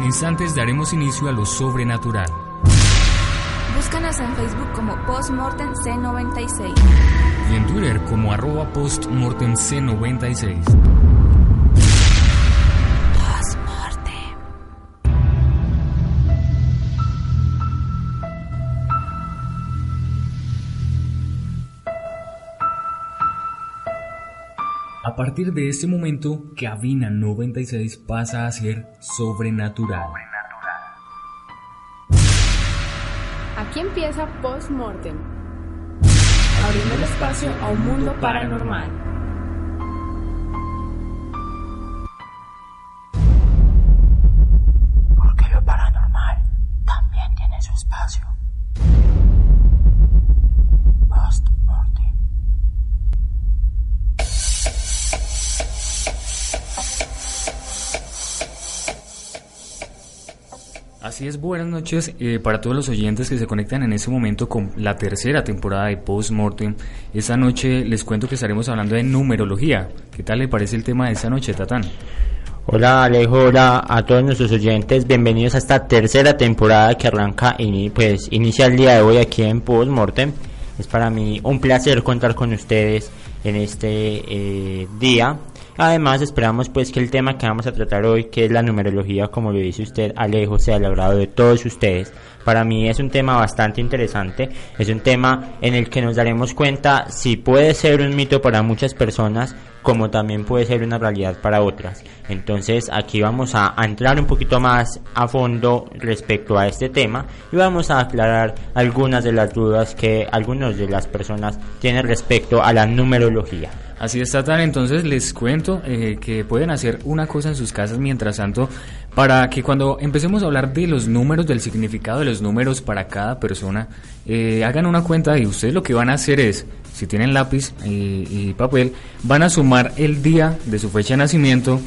En instantes daremos inicio a lo sobrenatural. Búscanos en Facebook como Postmortem C96. Y en Twitter como arroba postmortemc96. Partir de este momento, Cabina 96 pasa a ser sobrenatural. Aquí empieza Postmortem, abriendo el espacio a un mundo paranormal. Así es, buenas noches eh, para todos los oyentes que se conectan en este momento con la tercera temporada de Postmortem. Esta noche les cuento que estaremos hablando de numerología. ¿Qué tal le parece el tema de esta noche, Tatán? Hola Alejo, hola a todos nuestros oyentes, bienvenidos a esta tercera temporada que arranca y pues inicia el día de hoy aquí en Postmortem. Es para mí un placer contar con ustedes en este eh, día Además, esperamos pues que el tema que vamos a tratar hoy, que es la numerología, como lo dice usted, Alejo, sea el agrado de todos ustedes. Para mí es un tema bastante interesante, es un tema en el que nos daremos cuenta si puede ser un mito para muchas personas, como también puede ser una realidad para otras. Entonces aquí vamos a, entrar un poquito más a fondo respecto a este tema y vamos a aclarar algunas de las dudas que algunas de las personas tienen respecto a la numerología. Así está tan, entonces les cuento eh, que pueden hacer una cosa en sus casas mientras tanto para que cuando empecemos a hablar de los números, del significado de los números para cada persona, eh, hagan una cuenta y ustedes lo que van a hacer es, si tienen lápiz y, papel, van a sumar el día de su fecha de nacimiento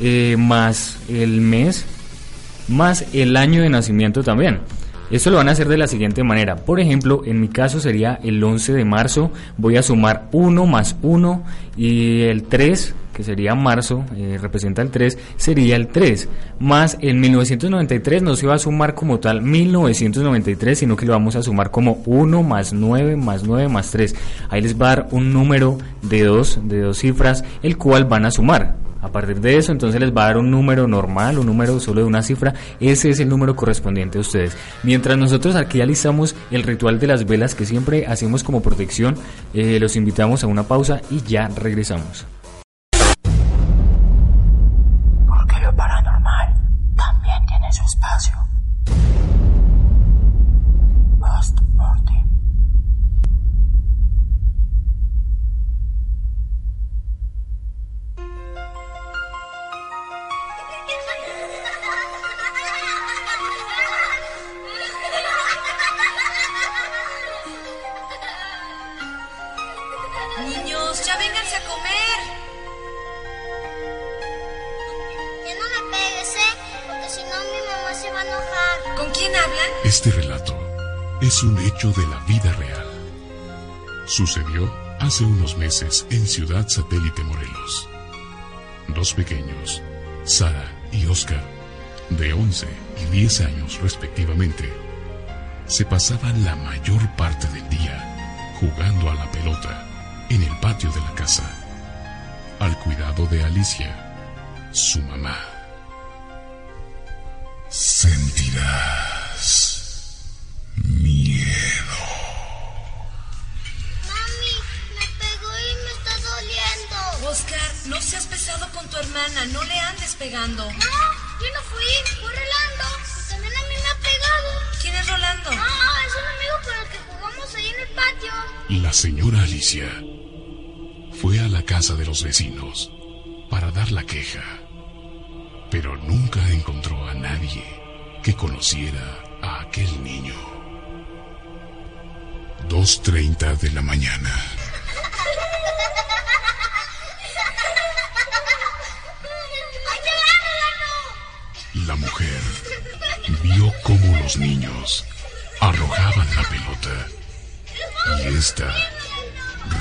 eh, más el mes más el año de nacimiento también. Esto lo van a hacer de la siguiente manera. Por ejemplo, en mi caso sería el 11 de marzo. Voy a sumar 1 más 1 y el 3, que sería marzo, eh, representa el 3, sería el 3. Más el 1993 no se va a sumar como tal 1993, sino que lo vamos a sumar como 1 más 9 más 9 más 3. Ahí les va a dar un número de dos, de dos cifras, el cual van a sumar. A partir de eso, entonces les va a dar un número normal, un número solo de una cifra. Ese es el número correspondiente a ustedes. Mientras nosotros aquí alistamos el ritual de las velas que siempre hacemos como protección, eh, los invitamos a una pausa y ya regresamos. De la vida real. Sucedió hace unos meses en Ciudad Satélite Morelos. Dos pequeños, Sara y Oscar, de 11 y 10 años respectivamente, se pasaban la mayor parte del día jugando a la pelota en el patio de la casa, al cuidado de Alicia, su mamá. Sentirás tu hermana, no le andes pegando. No, yo no fui, fue Rolando. También a mí me ha pegado. ¿Quién es Rolando? Ah, es un amigo con el que jugamos ahí en el patio. La señora Alicia fue a la casa de los vecinos para dar la queja, pero nunca encontró a nadie que conociera a aquel niño. 2.30 de la mañana. La mujer vio cómo los niños arrojaban la pelota y ésta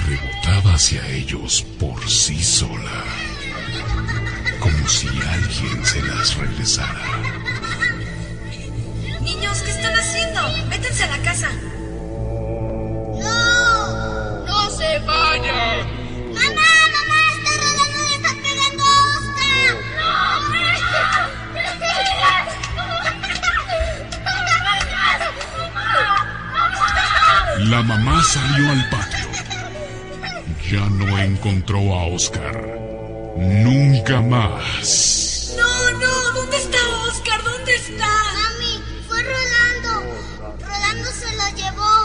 rebotaba hacia ellos por sí sola, como si alguien se las regresara. Niños, ¿qué están haciendo? Métanse a la casa. ¡No! ¡No se vayan! Salió al patio. Ya no encontró a Oscar. Nunca más. No, no, ¿dónde está Oscar? ¿Dónde está? Mami, fue Rolando. Rolando se lo llevó.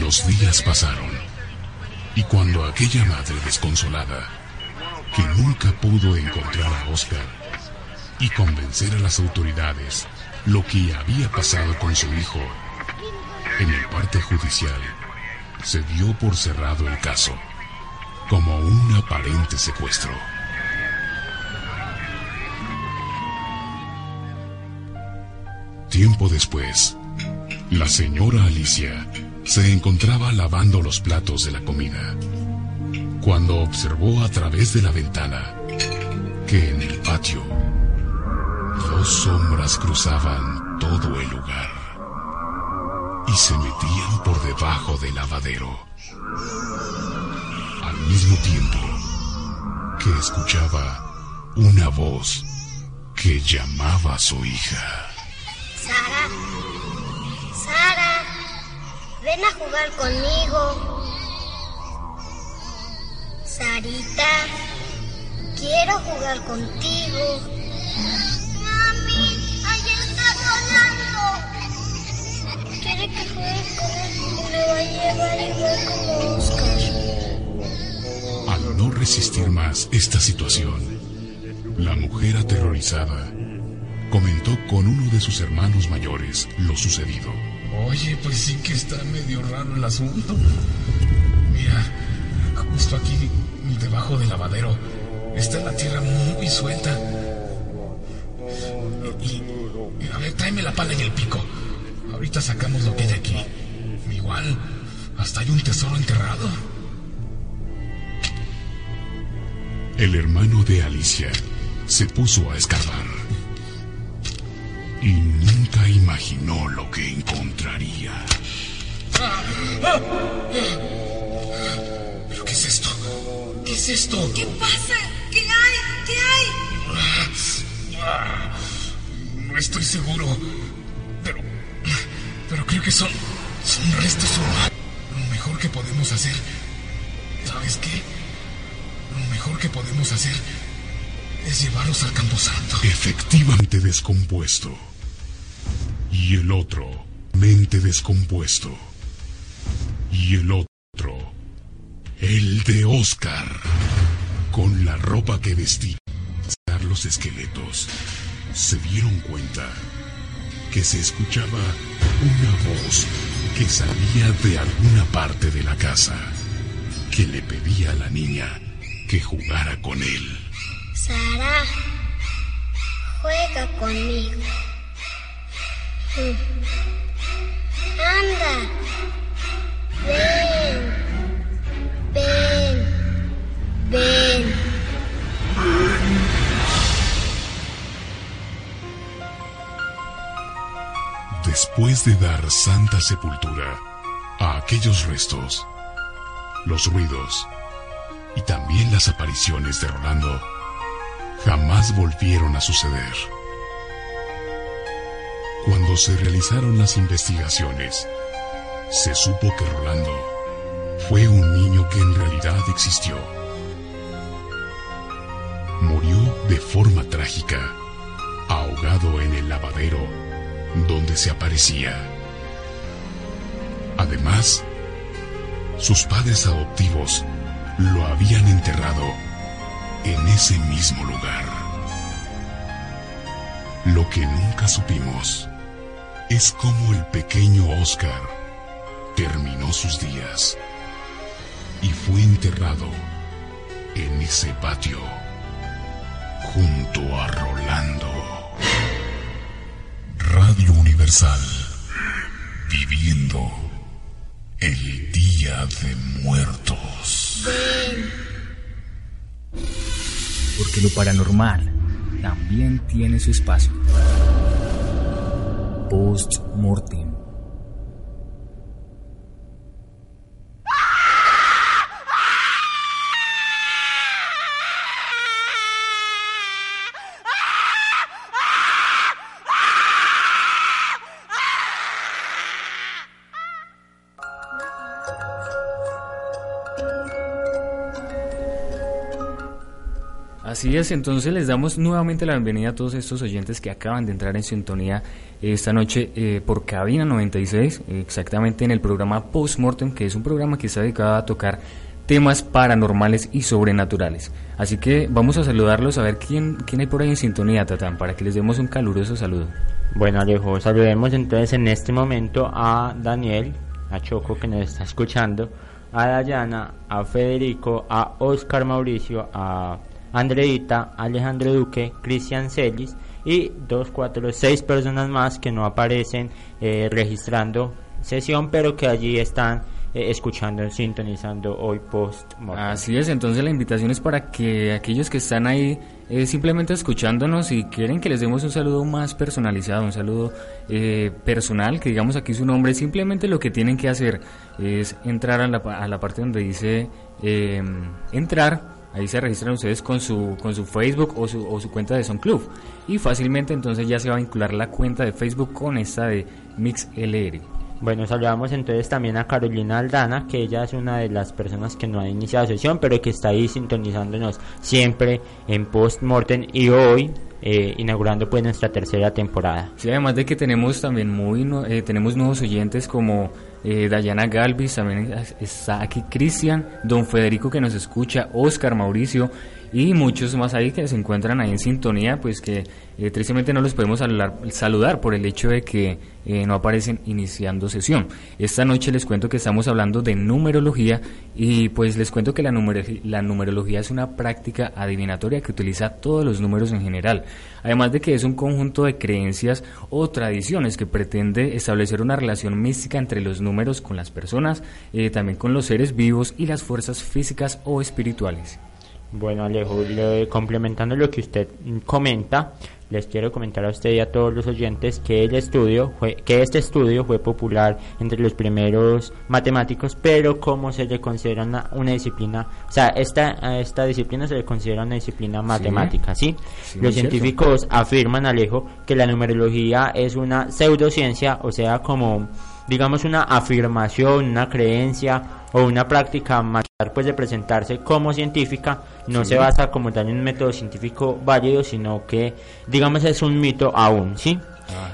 Los días pasaron. Y cuando aquella madre desconsolada, que nunca pudo encontrar a Oscar y convencer a las autoridades lo que había pasado con su hijo, en el parte judicial se dio por cerrado el caso, como un aparente secuestro. Tiempo después, la señora Alicia se encontraba lavando los platos de la comida, cuando observó a través de la ventana que en el patio dos sombras cruzaban todo el lugar y se metían por debajo del lavadero. Al mismo tiempo que escuchaba una voz que llamaba a su hija. Sara. Sara. Ven a jugar conmigo. Sarita. Quiero jugar contigo. Al no resistir más esta situación, la mujer aterrorizada comentó con uno de sus hermanos mayores lo sucedido. Oye, pues sí que está medio raro el asunto. Mira, justo aquí, debajo del lavadero, está la tierra muy suelta. Tráeme la pala y el pico. Ahorita sacamos lo que hay de aquí. Igual, hasta hay un tesoro enterrado. El hermano de Alicia se puso a escarbar y nunca imaginó lo que encontraría. ¿Pero qué es esto? ¿Qué es esto? ¿Qué pasa? ¿Qué hay? ¿Qué hay? Estoy seguro. Pero. Pero creo que son. Son restos humanos. Lo mejor que podemos hacer. ¿Sabes qué? Lo mejor que podemos hacer es llevarlos al Camposanto. Efectivamente descompuesto. Y el otro, mente descompuesto. Y el otro, el de Oscar, con la ropa que vestía. Los esqueletos se dieron cuenta que se escuchaba una voz que salía de alguna parte de la casa, que le pedía a la niña que jugara con él. Sara, juega conmigo. Anda, ven, ven, ven. Después de dar santa sepultura a aquellos restos, los ruidos y también las apariciones de Rolando jamás volvieron a suceder. Cuando se realizaron las investigaciones, se supo que Rolando fue un niño que en realidad existió. Murió de forma trágica, ahogado en el lavadero donde se aparecía. Además, sus padres adoptivos lo habían enterrado en ese mismo lugar. Lo que nunca supimos es cómo el pequeño Oscar terminó sus días y fue enterrado en ese patio junto a Rolando. Radio Universal, viviendo el Día de Muertos. Porque lo paranormal también tiene su espacio. Post-mortem. Así es, entonces les damos nuevamente la bienvenida a todos estos oyentes que acaban de entrar en sintonía esta noche eh, por Cabina 96, exactamente en el programa Postmortem, que es un programa que está dedicado a tocar temas paranormales y sobrenaturales. Así que vamos a saludarlos a ver quién, quién hay por ahí en sintonía, Tatán, para que les demos un caluroso saludo. Bueno, Alejo, saludemos entonces en este momento a Daniel, a Choco que nos está escuchando, a Dayana, a Federico, a Oscar Mauricio, a Andreita, Alejandro Duque, Cristian Celis y dos, cuatro, seis personas más que no aparecen eh, registrando sesión, pero que allí están eh, escuchando, sintonizando hoy post Así es, entonces la invitación es para que aquellos que están ahí eh, simplemente escuchándonos y quieren que les demos un saludo más personalizado, un saludo personal, que digamos aquí su nombre, simplemente lo que tienen que hacer es entrar a la, a la parte donde dice entrar Ahí se registran ustedes con su, con su Facebook o su, o su cuenta de Son Club. Y fácilmente entonces ya se va a vincular la cuenta de Facebook con esta de MixLR. Bueno, saludamos entonces también a Carolina Aldana, que ella es una de las personas que no ha iniciado sesión, pero que está ahí sintonizándonos siempre en Post Mortem y hoy eh, inaugurando pues nuestra tercera temporada. Sí, además de que tenemos también muy eh, tenemos nuevos oyentes como eh, Dayana Galvis, también está aquí Cristian, Don Federico que nos escucha, Oscar Mauricio y muchos más ahí que se encuentran ahí en sintonía, pues que eh, tristemente no los podemos saludar, por el hecho de que eh, no aparecen iniciando sesión. Esta noche les cuento que estamos hablando de numerología y pues les cuento que la, la numerología es una práctica adivinatoria que utiliza todos los números en general, además de que es un conjunto de creencias o tradiciones que pretende establecer una relación mística entre los números con las personas, eh, también con los seres vivos y las fuerzas físicas o espirituales. Bueno, Alejo, complementando lo que usted comenta, les quiero comentar a usted y a todos los oyentes que el estudio fue, que este estudio fue popular entre los primeros matemáticos, pero como se le considera una, disciplina, o sea, esta, esta disciplina se le considera una disciplina matemática, ¿sí? los científicos afirman, Alejo, que la numerología es una pseudociencia, o sea, como digamos una afirmación, una creencia o una práctica más pues de presentarse como científica no se basa como tal en un método científico válido sino que digamos es un mito aún sí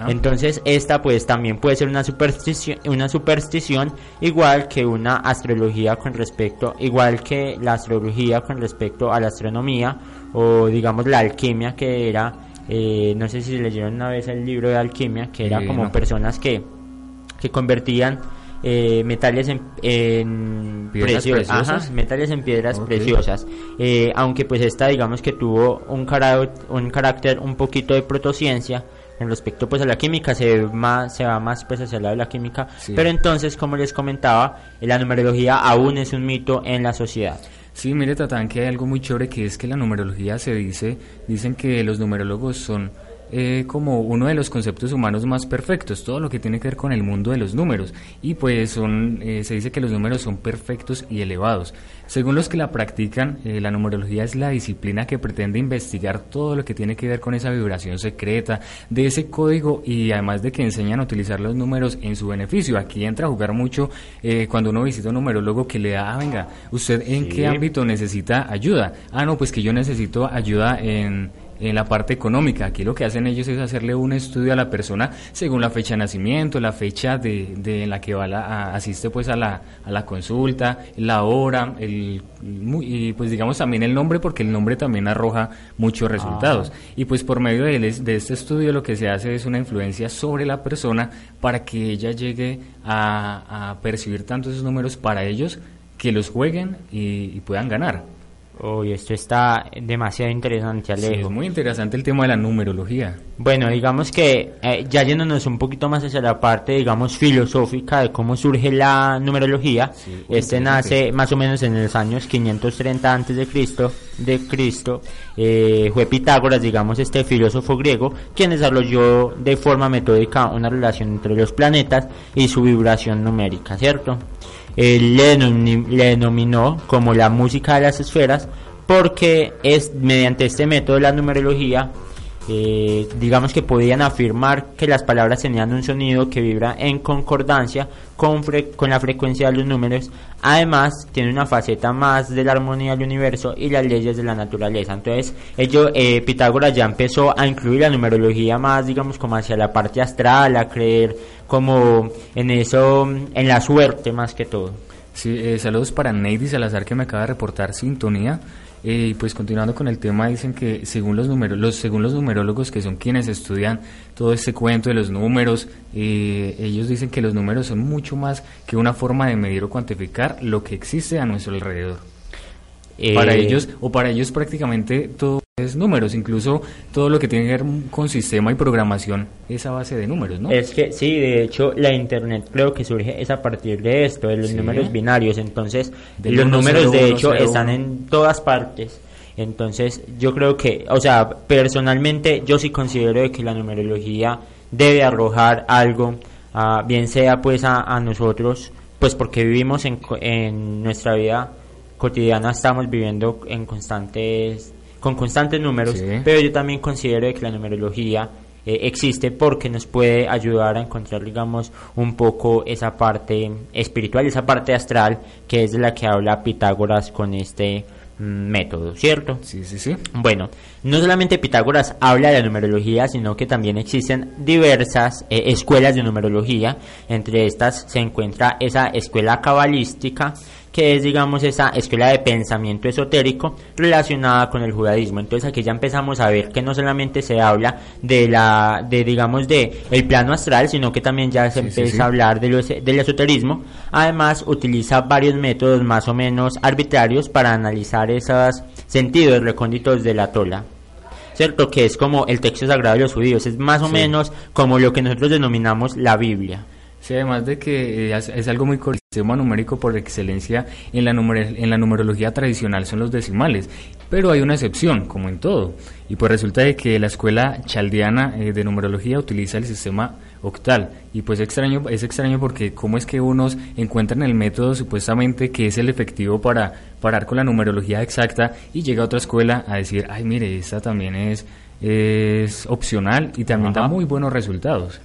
entonces esta pues también puede ser una superstición una superstición igual que una astrología con respecto igual que la astrología con respecto a la astronomía o digamos la alquimia que era eh, no sé si leyeron una vez el libro de alquimia que era como personas que que convertían eh, metales en, preciosas, metales en piedras preciosas. Eh, aunque pues esta digamos que tuvo un, un carácter un poquito de protociencia en respecto pues a la química se más se va más pues hacia el lado de la química. Pero entonces como les comentaba la numerología aún es un mito en la sociedad. Sí, mire Tatán, que hay algo muy chévere que es que la numerología se dice, dicen que los numerólogos son eh, como uno de los conceptos humanos más perfectos, todo lo que tiene que ver con el mundo de los números. Y pues son, eh, se dice que los números son perfectos y elevados. Según los que la practican, eh, la numerología es la disciplina que pretende investigar todo lo que tiene que ver con esa vibración secreta, de ese código y además de que enseñan a utilizar los números en su beneficio. Aquí entra a jugar mucho cuando uno visita un numerólogo que le da, ah, venga, ¿usted en qué ámbito necesita ayuda? Ah, no, pues que yo necesito ayuda en en la parte económica. Aquí lo que hacen ellos es hacerle un estudio a la persona según la fecha de nacimiento, la fecha de, de en la que va la, asiste pues a la, a la consulta, la hora, el, y pues digamos también el nombre porque el nombre también arroja muchos resultados. Y pues por medio de, de, este estudio lo que se hace es una influencia sobre la persona para que ella llegue a, a percibir tantos esos números para ellos que los jueguen y puedan ganar. Uy, esto está demasiado interesante, Alejo. Sí, es muy interesante el tema de la numerología. Bueno, digamos que eh, ya yéndonos un poquito más hacia la parte, digamos, filosófica de cómo surge la numerología, este nace más o menos en los años 530 antes de Cristo, de Cristo, eh, fue Pitágoras, digamos, este filósofo griego, quien desarrolló de forma metódica una relación entre los planetas y su vibración numérica, ¿cierto? Él le, denominó como la música de las esferas porque es mediante este método de la numerología eh, digamos que podían afirmar que las palabras tenían un sonido que vibra en concordancia con, con la frecuencia de los números. Además, tiene una faceta más de la armonía del universo y las leyes de la naturaleza. Entonces, ello, eh, Pitágoras ya empezó a incluir la numerología más, digamos, como hacia la parte astral, a creer como en eso, en la suerte más que todo. Sí, eh, saludos para Neidy Salazar que me acaba de reportar sintonía. Eh, y pues continuando con el tema, dicen que según los, números, los, según los numerólogos, que son quienes estudian todo este cuento de los números, eh, ellos dicen que los números son mucho más que una forma de medir o cuantificar lo que existe a nuestro alrededor. para ellos, o para ellos prácticamente todo números, incluso todo lo que tiene que ver con sistema y programación es a base de números, ¿no? Es que sí, de hecho la internet creo que surge es a partir de esto, de los números binarios, entonces los números de hecho están en todas partes. Entonces yo creo que, o sea, personalmente yo sí considero que la numerología debe arrojar algo, uh, bien sea pues a, a, nosotros, pues porque vivimos en, en nuestra vida cotidiana, estamos viviendo en constantes con constantes números, pero yo también considero que la numerología eh, existe porque nos puede ayudar a encontrar, digamos, un poco esa parte espiritual, esa parte astral, que es de la que habla Pitágoras con este mm, método, ¿cierto? Sí, sí, sí. Bueno, no solamente Pitágoras habla de la numerología, sino que también existen diversas eh, escuelas de numerología. Entre estas se encuentra esa escuela cabalística, que es, digamos, esa escuela de pensamiento esotérico relacionada con el judaísmo. Entonces aquí ya empezamos a ver que no solamente se habla de la, de, digamos, de el plano astral, sino que también ya se empieza a hablar de del esoterismo. Además, utiliza varios métodos más o menos arbitrarios para analizar esos sentidos recónditos de la tola. ¿Cierto? Que es como el texto sagrado de los judíos, es más o menos como lo que nosotros denominamos la Biblia. Sí, además de que es, algo muy corto, sistema numérico por excelencia en la, en la numerología tradicional son los decimales, pero hay una excepción, como en todo, y pues resulta de que la escuela chaldeana eh, de numerología utiliza el sistema octal, y pues extraño, es extraño porque cómo es que unos encuentran el método supuestamente que es el efectivo para parar con la numerología exacta y llega a otra escuela a decir, ay mire, esta también es, es opcional y también da muy buenos resultados.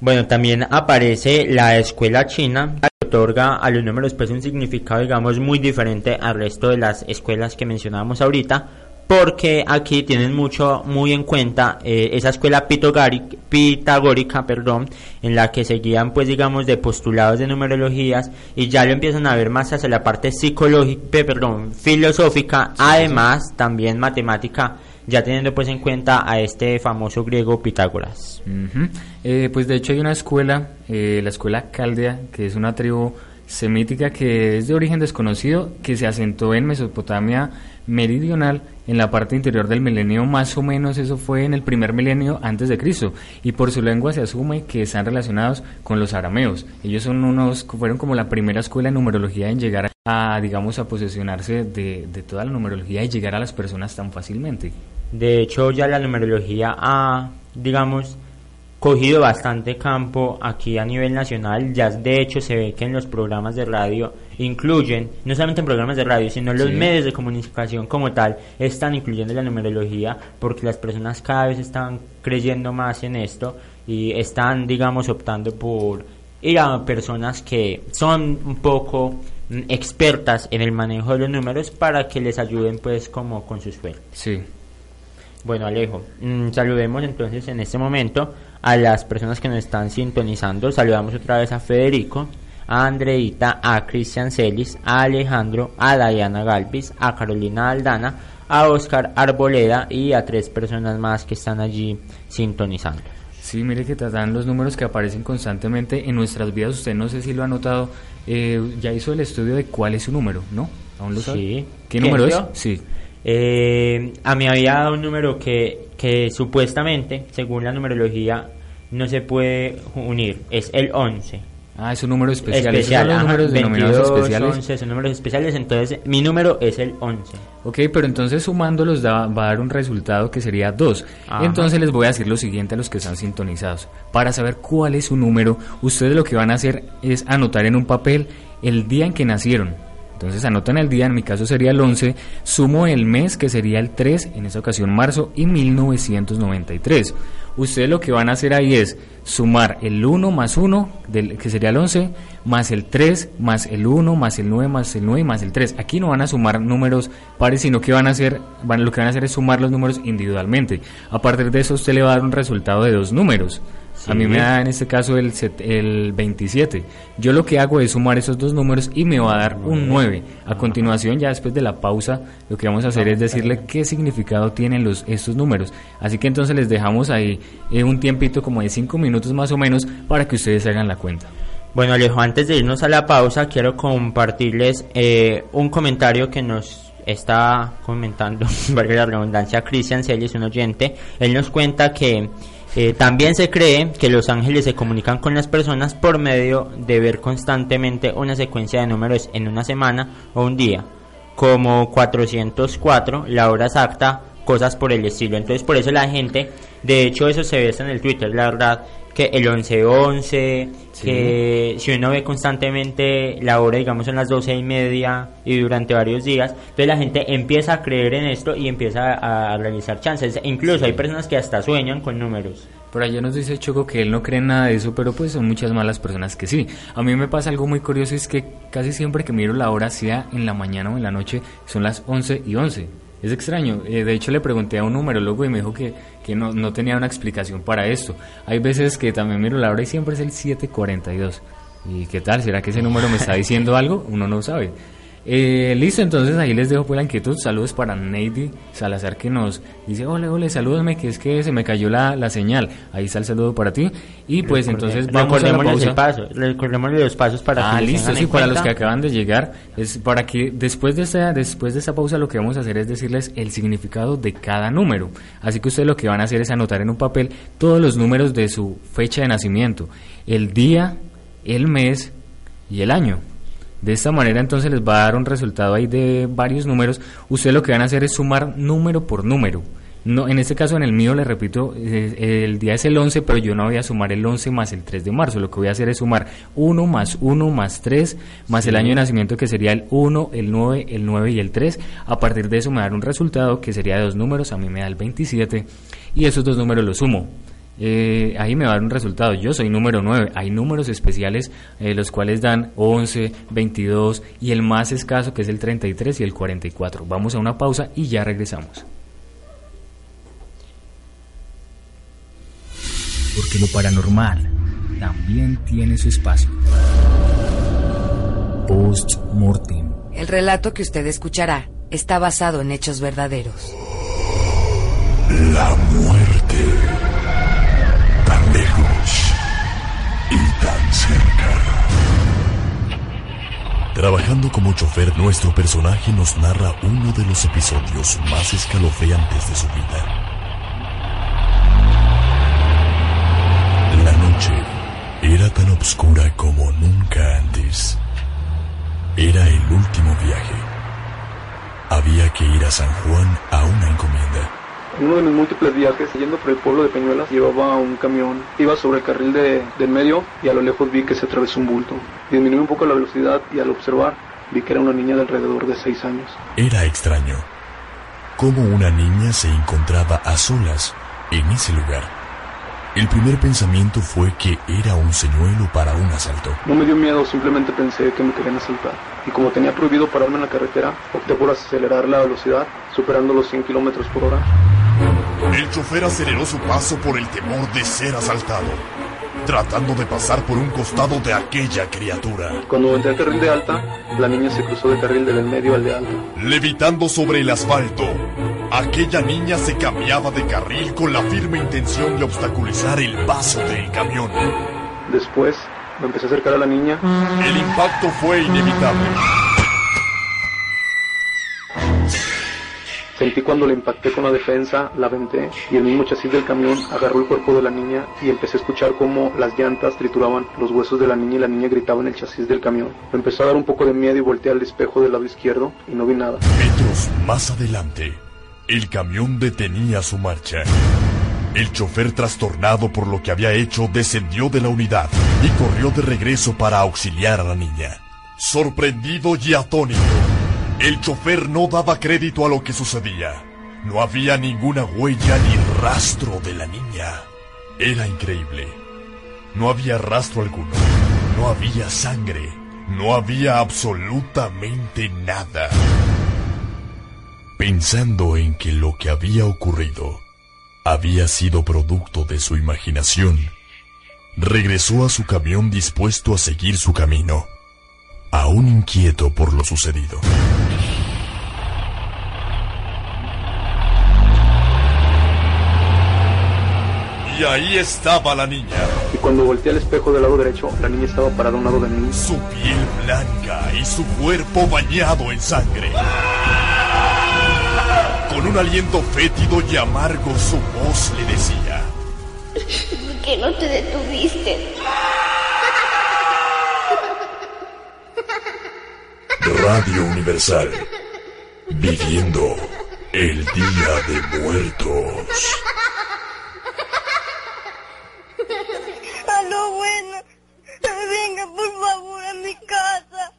Bueno, también aparece la escuela china, otorga a los números pues un significado, digamos, muy diferente al resto de las escuelas que mencionábamos ahorita, porque aquí tienen mucho, muy en cuenta eh, esa escuela pitagórica, perdón, en la que se guían, pues, digamos, de postulados de numerologías y ya lo empiezan a ver más hacia la parte psicológica, perdón, filosófica, además también matemática ya teniendo pues en cuenta a este famoso griego Pitágoras. Eh, pues de hecho hay una escuela, eh, la escuela Caldea, que es una tribu semítica que es de origen desconocido, que se asentó en Mesopotamia meridional, en la parte interior del milenio, más o menos eso fue en el primer milenio antes de Cristo, y por su lengua se asume que están relacionados con los arameos. Ellos son unos, fueron como la primera escuela de numerología en llegar a, digamos, a posesionarse de, de toda la numerología y llegar a las personas tan fácilmente. De hecho, ya la numerología ha, digamos, cogido bastante campo aquí a nivel nacional. Ya de hecho se ve que en los programas de radio incluyen, no solamente en programas de radio, sino en los medios de comunicación como tal, están incluyendo la numerología porque las personas cada vez están creyendo más en esto y están, digamos, optando por ir a personas que son un poco mm, expertas en el manejo de los números para que les ayuden pues como con su suerte. Sí. Bueno, Alejo, mm, saludemos entonces en este momento a las personas que nos están sintonizando. Saludamos otra vez a Federico, a Andreita, a Cristian Celis, a Alejandro, a Diana Galvis, a Carolina Aldana, a Oscar Arboleda y a tres personas más que están allí sintonizando. Sí, mire que te dan los números que aparecen constantemente en nuestras vidas. Usted no sé si lo ha notado, eh, ya hizo el estudio de cuál es su número, ¿no? ¿Aún lo sabe? Sí. ¿Qué número es? Sí. Eh, a mí había dado un número que, que supuestamente, según la numerología, no se puede unir. Es el 11. Ah, es un número especial. especial ¿Esos son ajá, números 22, denominados especiales? 11 son números especiales, entonces mi número es el 11. Ok, pero entonces sumándolos da, va a dar un resultado que sería 2. Ajá. Entonces les voy a decir lo siguiente a los que están sintonizados. Para saber cuál es su número, ustedes lo que van a hacer es anotar en un papel el día en que nacieron. Entonces anotan el día, en mi caso sería el 11, sumo el mes que sería el 3, en esta ocasión marzo, y 1993. Ustedes lo que van a hacer ahí es sumar el 1 más 1, del, que sería el 11, más el 3, más el 1, más el 9, más el 9 y más el 3. Aquí no van a sumar números pares, sino que van a hacer, van, lo que van a hacer es sumar los números individualmente. A partir de eso usted le va a dar un resultado de dos números. A mí me da en este caso el, set- el 27. Yo lo que hago es sumar esos dos números y me va a dar un 9. A continuación, ya después de la pausa, lo que vamos a hacer es decirle qué significado tienen los, estos números. Así que entonces les dejamos ahí eh, un tiempito como de 5 minutos más o menos para que ustedes hagan la cuenta. Bueno, Alejo, antes de irnos a la pausa, quiero compartirles eh, un comentario que nos está comentando, valga la redundancia, Cristian Celis, un oyente. Él nos cuenta que eh, también se cree que los ángeles se comunican con las personas por medio de ver constantemente una secuencia de números en una semana o un día, como 404, la hora exacta, cosas por el estilo. Entonces, por eso la gente, de hecho, eso se ve en el Twitter, la verdad, que el 11-11, que si uno ve constantemente la hora, digamos, son las 12 y media y durante varios días, entonces la gente empieza a creer en esto y empieza a, a realizar chances. Incluso hay personas que hasta sueñan con números. Por allá nos dice Choco que él no cree en nada de eso, pero pues son muchas malas personas que sí. A mí me pasa algo muy curioso, es que casi siempre que miro la hora, sea en la mañana o en la noche, son las 11 y 11. Es extraño. Eh, de hecho, le pregunté a un numerólogo y me dijo que, que no, no tenía una explicación para esto. Hay veces que también miro la hora y siempre es el 742. ¿Y qué tal? ¿Será que ese número me está diciendo algo? Uno no sabe. Eh, listo, entonces ahí les dejo pues la inquietud. Saludos para Neidy Salazar que nos dice, hola, hola, salúdame, que es que se me cayó la, la señal. Ahí está el saludo para ti. Y pues entonces vamos a la pausa. paso, recordémosles los pasos para Ah, que listo, sí, para los que acaban de llegar, es para que después de esta, después de esta pausa lo que vamos a hacer es decirles el significado de cada número. Así que ustedes lo que van a hacer es anotar en un papel todos los números de su fecha de nacimiento, el día, el mes y el año. De esta manera entonces les va a dar un resultado ahí de varios números. Ustedes lo que van a hacer es sumar número por número. No, en este caso, en el mío, le repito, eh, el día es el 11, pero yo no voy a sumar el 11 más el 3 de marzo. Lo que voy a hacer es sumar 1 más 1 más 3 más el año de nacimiento que sería el 1, el 9, el 9 y el 3. A partir de eso me da un resultado que sería de dos números, a mí me da el 27 y esos dos números los sumo. Eh, ahí me va a dar un resultado. Yo soy número 9. Hay números especiales, eh, los cuales dan 11, 22 y el más escaso que es el 33 y el 44. Vamos a una pausa y ya regresamos. Porque lo paranormal también tiene su espacio. Post-mortem. El relato que usted escuchará está basado en hechos verdaderos. La muerte. Trabajando como chofer, nuestro personaje nos narra uno de los episodios más escalofriantes de su vida. La noche era tan oscura como nunca antes. Era el último viaje. Había que ir a San Juan a una encomienda. En uno de mis múltiples viajes, yendo por el pueblo de Peñuelas, llevaba un camión. Iba sobre el carril de, del medio y a lo lejos vi que se atravesó un bulto. Disminuí un poco la velocidad y al observar vi que era una niña de alrededor de 6 años. Era extraño cómo una niña se encontraba a solas en ese lugar. El primer pensamiento fue que era un señuelo para un asalto. No me dio miedo, simplemente pensé que me querían asaltar. Y como tenía prohibido pararme en la carretera, opté por acelerar la velocidad, superando los 100 kilómetros por hora. El chofer aceleró su paso por el temor de ser asaltado, tratando de pasar por un costado de aquella criatura. Cuando entré al carril de alta, la niña se cruzó de carril del medio al de alta. Levitando sobre el asfalto, aquella niña se cambiaba de carril con la firme intención de obstaculizar el paso del camión. Después, me empecé a acercar a la niña. El impacto fue inevitable. Sentí cuando le impacté con la defensa, la aventé y el mismo chasis del camión agarró el cuerpo de la niña y empecé a escuchar cómo las llantas trituraban los huesos de la niña y la niña gritaba en el chasis del camión. Me empezó a dar un poco de miedo y volteé al espejo del lado izquierdo y no vi nada. Metros más adelante, el camión detenía su marcha. El chofer, trastornado por lo que había hecho, descendió de la unidad y corrió de regreso para auxiliar a la niña. Sorprendido y atónito, el chofer no daba crédito a lo que sucedía. No había ninguna huella ni rastro de la niña. Era increíble. No había rastro alguno. No había sangre. No había absolutamente nada. Pensando en que lo que había ocurrido había sido producto de su imaginación, regresó a su camión dispuesto a seguir su camino, aún inquieto por lo sucedido. Y ahí estaba la niña. Y cuando volteé al espejo del lado derecho, la niña estaba parada a un lado de mí. Su piel blanca y su cuerpo bañado en sangre. Con un aliento fétido y amargo, su voz le decía: ¿Por qué no te detuviste? Radio Universal. Viviendo el Día de Muertos. A lo bueno. Venga, por favor, a mi casa.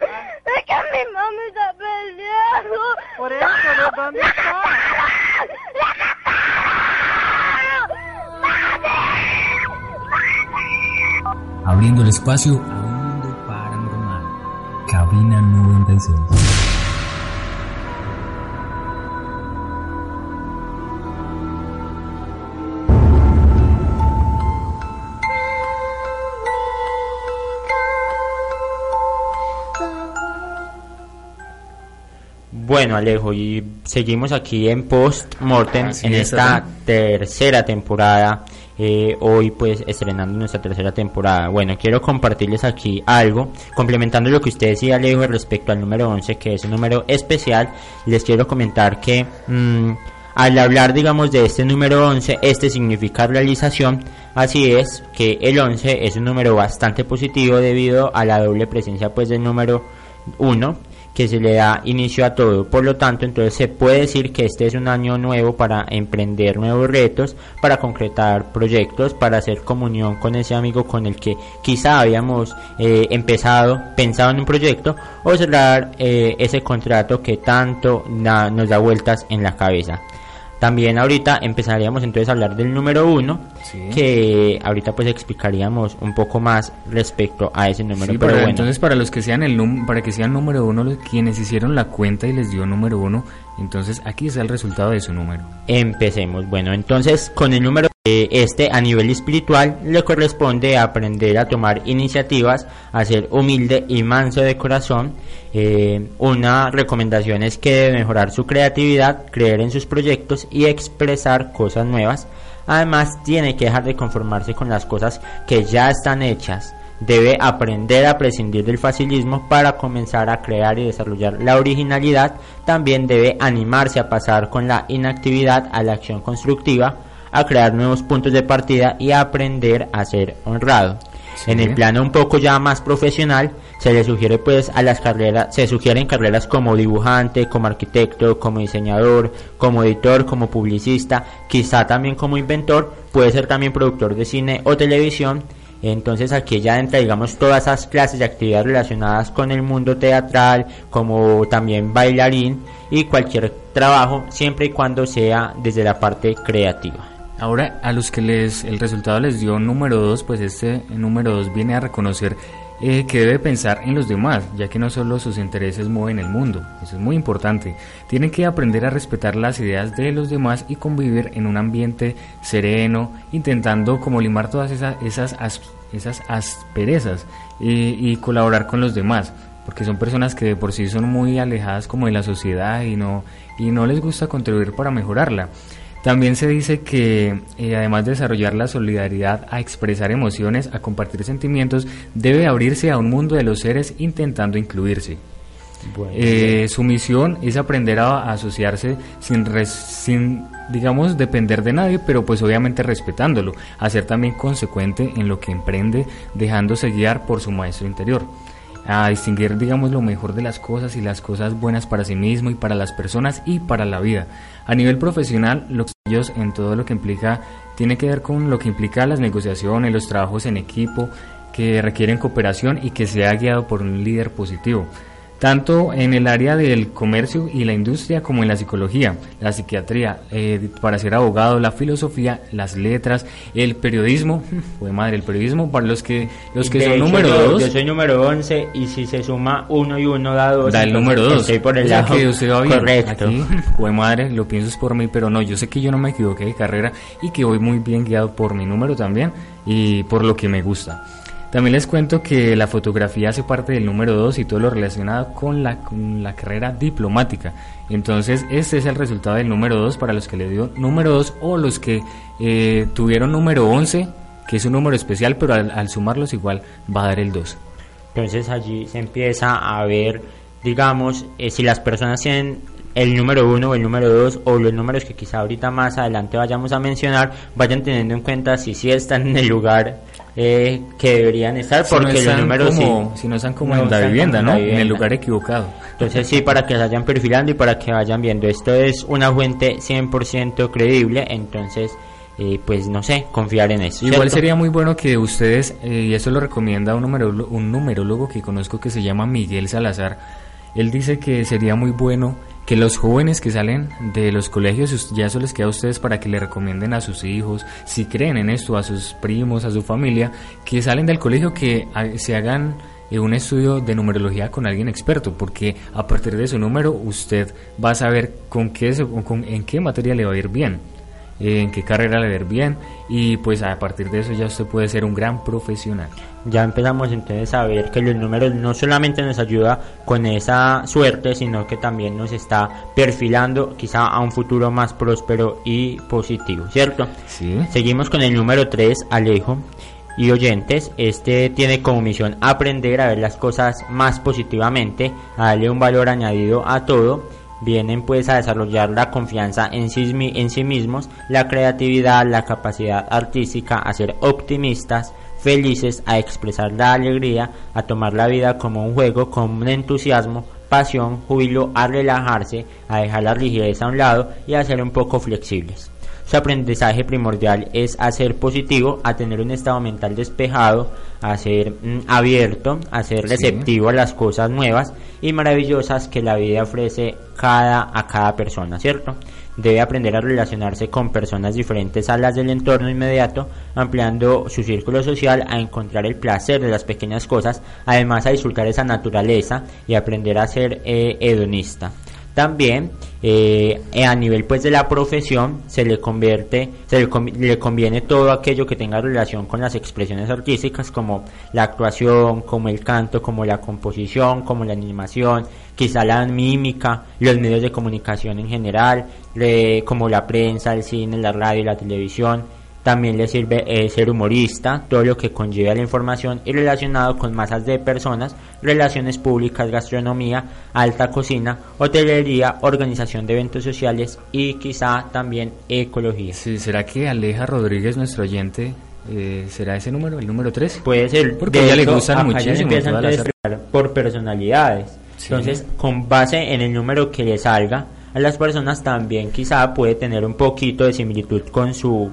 Es que mi mamá está peleando. Por eso, ¿de dónde está? Abriendo el espacio a un mundo paranormal. Cabina 96. Bueno, Alejo, y seguimos aquí en Post Mortem Así en es, esta tercera temporada. eh, hoy, pues, estrenando nuestra tercera temporada. Bueno, quiero compartirles aquí algo, complementando lo que usted decía, Alejo, respecto al número 11, que es un número especial. Les quiero comentar que. mm, al hablar, digamos, de este número 11, este significa realización. Así es que el 11 es un número bastante positivo debido a la doble presencia, pues, del número 1 que se le da inicio a todo. Por lo tanto, entonces se puede decir que este es un año nuevo para emprender nuevos retos, para concretar proyectos, para hacer comunión con ese amigo con el que quizá habíamos eh, empezado, pensado en un proyecto, o cerrar eh, ese contrato que tanto nos da vueltas en la cabeza. También ahorita empezaríamos entonces a hablar del número uno, Sí. que ahorita pues explicaríamos un poco más respecto a ese número. Sí, pero pero bueno. entonces para los que sean el num- para que sean número uno, los- quienes hicieron la cuenta y les dio número uno, entonces aquí está el resultado de su número. Empecemos. Bueno, entonces con el número este a nivel espiritual le corresponde aprender a tomar iniciativas, a ser humilde y manso de corazón. Eh, una recomendación es que debe mejorar su creatividad, creer en sus proyectos y expresar cosas nuevas. Además, tiene que dejar de conformarse con las cosas que ya están hechas. Debe aprender a prescindir del facilismo para comenzar a crear y desarrollar la originalidad. También debe animarse a pasar con la inactividad a la acción constructiva, a crear nuevos puntos de partida y a aprender a ser honrado. Sí. En el plano un poco ya más profesional, se le sugiere pues a las carreras, se sugieren carreras como dibujante, como arquitecto, como diseñador, como editor, como publicista, quizá también como inventor, puede ser también productor de cine o televisión. Entonces aquí ya entra, digamos, todas esas clases de actividades relacionadas con el mundo teatral, como también bailarín y cualquier trabajo, siempre y cuando sea desde la parte creativa. Ahora, a los que les el resultado les dio número 2, pues este número 2 viene a reconocer eh, que debe pensar en los demás, ya que no solo sus intereses mueven el mundo, eso es muy importante. Tienen que aprender a respetar las ideas de los demás y convivir en un ambiente sereno, intentando como limar todas esas, esas, as- esas asperezas y, y colaborar con los demás porque son personas que de por sí son muy alejadas como de la sociedad y no, y no les gusta contribuir para mejorarla. También se dice que eh, además de desarrollar la solidaridad, a expresar emociones, a compartir sentimientos, debe abrirse a un mundo de los seres intentando incluirse. Eh, su misión es aprender a, a asociarse sin, res- sin, digamos, depender de nadie, pero pues obviamente respetándolo, a ser también consecuente en lo que emprende, dejándose guiar por su maestro interior, a distinguir, digamos, lo mejor de las cosas y las cosas buenas para sí mismo y para las personas y para la vida. A nivel profesional, los ellos en todo lo que implica, tiene que ver con lo que implica las negociaciones, los trabajos en equipo, que requieren cooperación y que sea guiado por un líder positivo tanto en el área del comercio y la industria como en la psicología, la psiquiatría, eh, para ser abogado, la filosofía, las letras, el periodismo, fue madre, el periodismo para los que los que son número 2. Yo soy número 11 y si se suma uno y uno da dos. Da el número 2. Estoy por el lado que usted va bien. correcto. Aquí, fue madre, lo pienso es por mí, pero no, yo sé que yo no me equivoqué de carrera y que voy muy bien guiado por mi número también y por lo que me gusta. También les cuento que la fotografía hace parte del número 2 y todo lo relacionado con la, la carrera diplomática. Entonces, este es el resultado del número 2 para los que le dio número 2 o los que eh, tuvieron número 11, que es un número especial, pero al, al sumarlos igual va a dar el 2. Entonces allí se empieza a ver, digamos, eh, si las personas tienen el número uno o el número dos o los números que quizá ahorita más adelante vayamos a mencionar, vayan teniendo en cuenta si sí están en el lugar eh, que deberían estar, Si no porque los números como- sí, si no están como no en la vivienda, ¿no? la En el lugar equivocado. Entonces sí, para que se vayan perfilando y para que vayan viendo. Esto es una fuente 100% creíble, entonces, eh, pues no sé, confiar en eso. Igual ¿cierto? sería muy bueno que ustedes, eh, y eso lo recomienda un, numerolo- un numerólogo que conozco que se llama Miguel Salazar, él dice que sería muy bueno que los jóvenes que salen de los colegios, ya eso les queda a ustedes para que le recomienden a sus hijos, si creen en esto, a sus primos, a su familia, que salen del colegio, que se hagan eh, un estudio de numerología con alguien experto, porque a partir de su número usted va a saber con qué, con- en qué materia le va a ir bien en qué carrera le va a ir bien y pues a partir de eso ya usted puede ser un gran profesional. Ya empezamos entonces a ver que los números no solamente nos ayuda con esa suerte, sino que también nos está perfilando quizá a un futuro más próspero y positivo, ¿cierto? Sí. Seguimos con el número 3, Alejo. Y oyentes, este tiene como misión aprender a ver las cosas más positivamente, a darle un valor añadido a todo. Vienen pues a desarrollar la confianza en sí, en sí mismos, la creatividad, la capacidad artística, a ser optimistas, felices, a expresar la alegría, a tomar la vida como un juego, con un entusiasmo, pasión, júbilo, a relajarse, a dejar la rigidez a un lado y a ser un poco flexibles. Su aprendizaje primordial es a ser positivo, a tener un estado mental despejado, a ser mm, abierto, a ser Sí. receptivo a las cosas nuevas y maravillosas que la vida ofrece cada, a cada persona, ¿cierto? Debe aprender a relacionarse con personas diferentes a las del entorno inmediato, ampliando su círculo social a encontrar el placer de las pequeñas cosas, además a disfrutar esa naturaleza y aprender a ser eh, hedonista. También eh, eh, a nivel pues de la profesión se le convierte, se le, le conviene todo aquello que tenga relación con las expresiones artísticas como la actuación, como el canto, como la composición, como la animación, quizá la mímica, los medios de comunicación en general, le- como la prensa, el cine, la radio la televisión. También le sirve eh, ser humorista, todo lo que conlleva la información y relacionado con masas de personas, relaciones públicas, gastronomía, alta cocina, hotelería, organización de eventos sociales y quizá también ecología. Sí, ¿Será que Aleja Rodríguez, nuestro oyente, eh, será ese número, el número 3? Puede ser, Porque de a ella le gustan ya muchísimo a por personalidades. Sí. Entonces, con base en el número que le salga, a las personas también quizá puede tener un poquito de similitud con su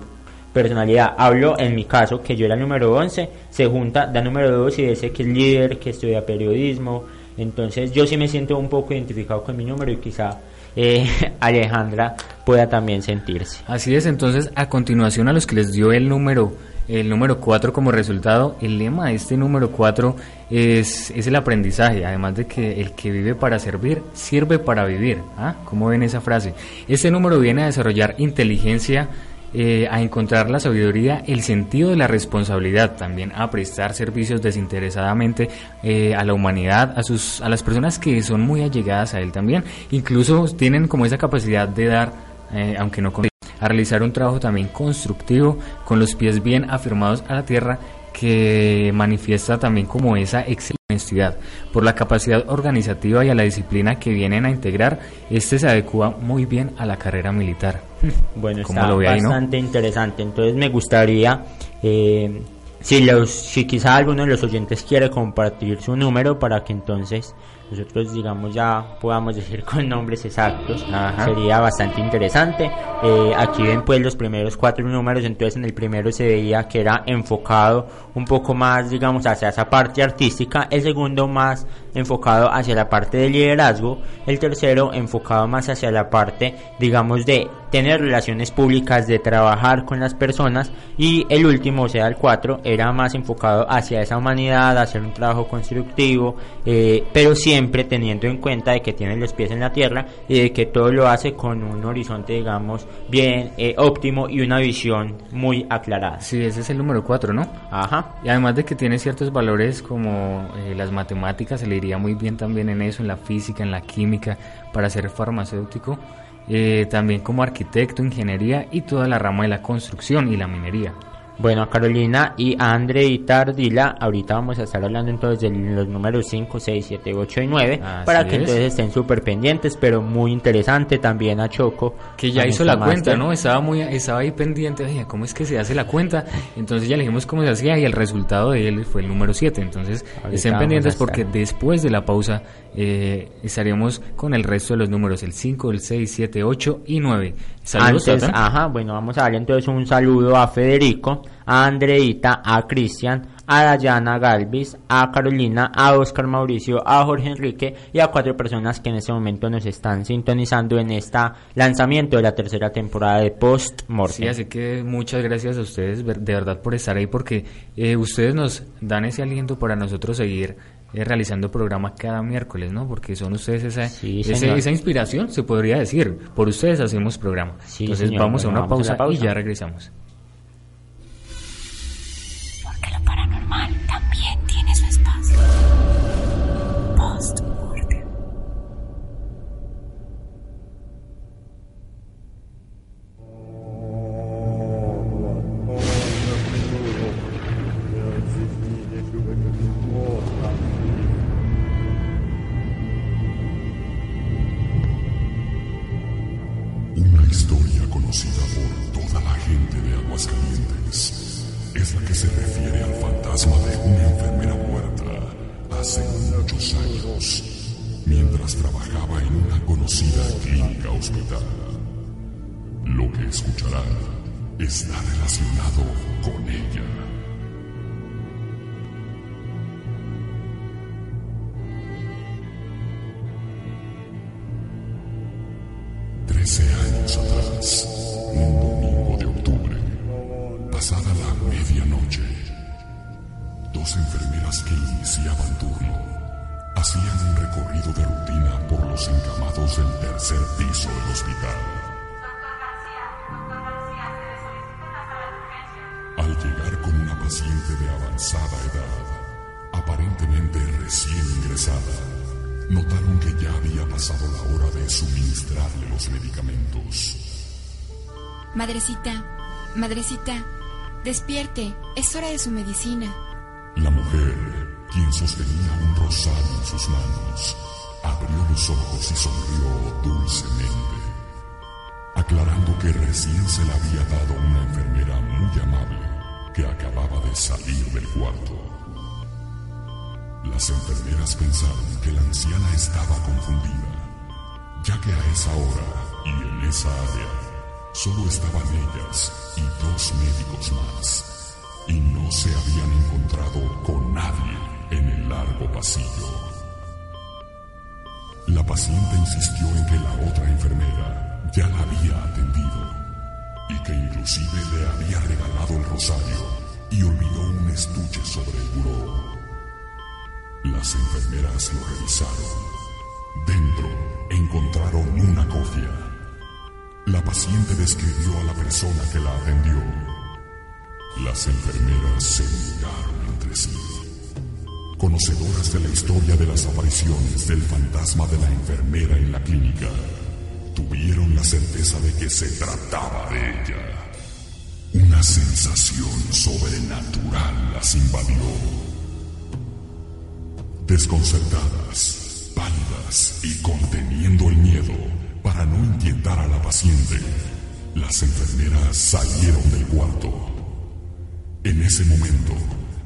personalidad. Hablo en mi caso, que yo era número 11, se junta, da número 2 y dice que es líder, que estudia periodismo. Entonces, yo sí me siento un poco identificado con mi número y quizá eh, Alejandra pueda también sentirse. Así es, entonces a continuación a los que les dio el número el número 4 como resultado, el lema de este número 4 es, es el aprendizaje, además de que el que vive para servir, sirve para vivir. ¿Ah? ¿Cómo ven esa frase? Este número viene a desarrollar inteligencia, eh, a encontrar la sabiduría, el sentido de la responsabilidad, también a prestar servicios desinteresadamente eh, a la humanidad, a sus, a las personas que son muy allegadas a él también, incluso tienen como esa capacidad de dar, eh, aunque no con a realizar un trabajo también constructivo con los pies bien afirmados a la tierra que manifiesta también como esa honestidad. Por la capacidad organizativa y a la disciplina que vienen a integrar, este se adecua muy bien a la carrera militar. Bueno, ¿Cómo está lo ve ahí, no? bastante interesante. Entonces me gustaría, eh, si, los, si quizá alguno de los oyentes quiere compartir su número para que entonces nosotros digamos ya podamos decir con nombres exactos, Ajá. sería bastante interesante. Eh, aquí ven pues los primeros cuatro números, entonces en el primero se veía que era enfocado un poco más digamos hacia esa parte artística, el segundo más enfocado hacia la parte de liderazgo, el tercero enfocado más hacia la parte digamos de tener relaciones públicas, de trabajar con las personas. Y el último, o sea el 4, era más enfocado hacia esa humanidad, hacer un trabajo constructivo, eh, pero siempre teniendo en cuenta de que tiene los pies en la tierra y de que todo lo hace con un horizonte digamos bien eh, óptimo y una visión muy aclarada. Sí, ese es el número 4, ¿no? Ajá. Y además de que tiene ciertos valores como eh, las matemáticas, se le iría muy bien también en eso, en la física, en la química, para ser farmacéutico. Eh, también como arquitecto, ingeniería y toda la rama de la construcción y la minería. Bueno, a Carolina y a Andreita Ardila, ahorita vamos a estar hablando entonces de los números 5, 6, 7, 8 y 9, Así para que es. entonces estén súper pendientes, pero muy interesante también a Choco. Que ya hizo la cuenta, máster. ¿no? Estaba muy estaba ahí pendiente, "Oye, ¿cómo es que se hace la cuenta? Entonces ya le dijimos cómo se hacía y el resultado de él fue el número 7. Entonces Ahorita estén pendientes porque después de la pausa eh, estaremos con el resto de los números, el 5, el 6, 7, 8 y 9. Saludos, Antes, Tata. ajá, bueno, vamos a darle entonces un saludo a Federico, a Andreita, a Cristian, a Dayana Galvis, a Carolina, a Oscar Mauricio, a Jorge Enrique y a cuatro personas que en este momento nos están sintonizando en este lanzamiento de la tercera temporada de Post Mortem. Sí, así que muchas gracias a ustedes de verdad por estar ahí porque eh, ustedes nos dan ese aliento para nosotros seguir eh, realizando programa cada miércoles, ¿no? Porque son ustedes esa, ese- señor. esa inspiración, se podría decir. Por ustedes hacemos programa. Entonces señor. vamos a una vamos a pausa, y ya regresamos. Madrecita, despierte, es hora de su medicina. La mujer, quien sostenía un rosario en sus manos, abrió los ojos y sonrió dulcemente, aclarando que recién se la había dado una enfermera muy amable que acababa de salir del cuarto. Las enfermeras pensaron que la anciana estaba confundida, ya que a esa hora y en esa área solo estaban ellas y dos médicos más, y no se habían encontrado con nadie en el largo pasillo. La paciente insistió en que la otra enfermera ya la había atendido y que inclusive le había regalado el rosario y olvidó un estuche sobre el buró. Las enfermeras lo revisaron. Dentro encontraron una cofia. La paciente describió a la persona que la atendió. Las enfermeras se miraron entre sí. Conocedoras de la historia de las apariciones del fantasma de la enfermera en la clínica, tuvieron la certeza de que se trataba de ella. Una sensación sobrenatural las invadió. Desconcertadas, pálidas y conteniendo el miedo para no inquietar a la paciente, las enfermeras salieron del cuarto. En ese momento,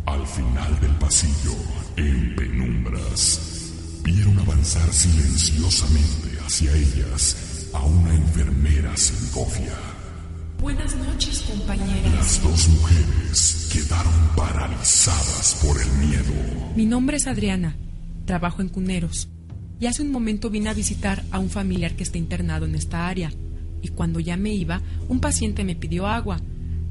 al final del pasillo, en penumbras, vieron avanzar silenciosamente hacia ellas a una enfermera sin cofia. Buenas noches, compañeras. Las dos mujeres quedaron paralizadas por el miedo. Mi nombre es Adriana. Trabajo en Cuneros. Y hace un momento vine a visitar a un familiar que está internado en esta área. Y cuando ya me iba, un paciente me pidió agua.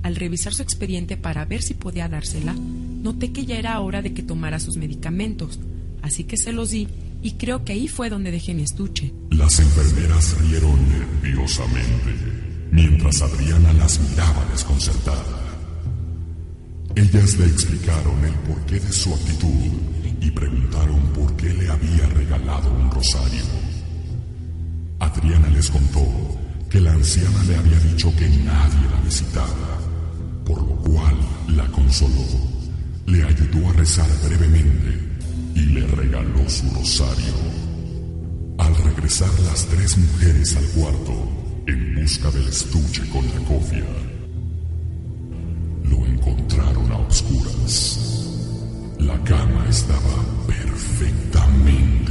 Al revisar su expediente para ver si podía dársela, noté que ya era hora de que tomara sus medicamentos. Así que se los di y creo que ahí fue donde dejé mi estuche. Las enfermeras rieron nerviosamente mientras Adriana las miraba desconcertada. Ellas le explicaron el porqué de su actitud y preguntaron por qué un rosario. Adriana les contó que la anciana le había dicho que nadie la visitaba, por lo cual la consoló, le ayudó a rezar brevemente y le regaló su rosario. Al regresar las tres mujeres al cuarto, en busca del estuche con la cofia, lo encontraron a oscuras. La cama estaba perfectamente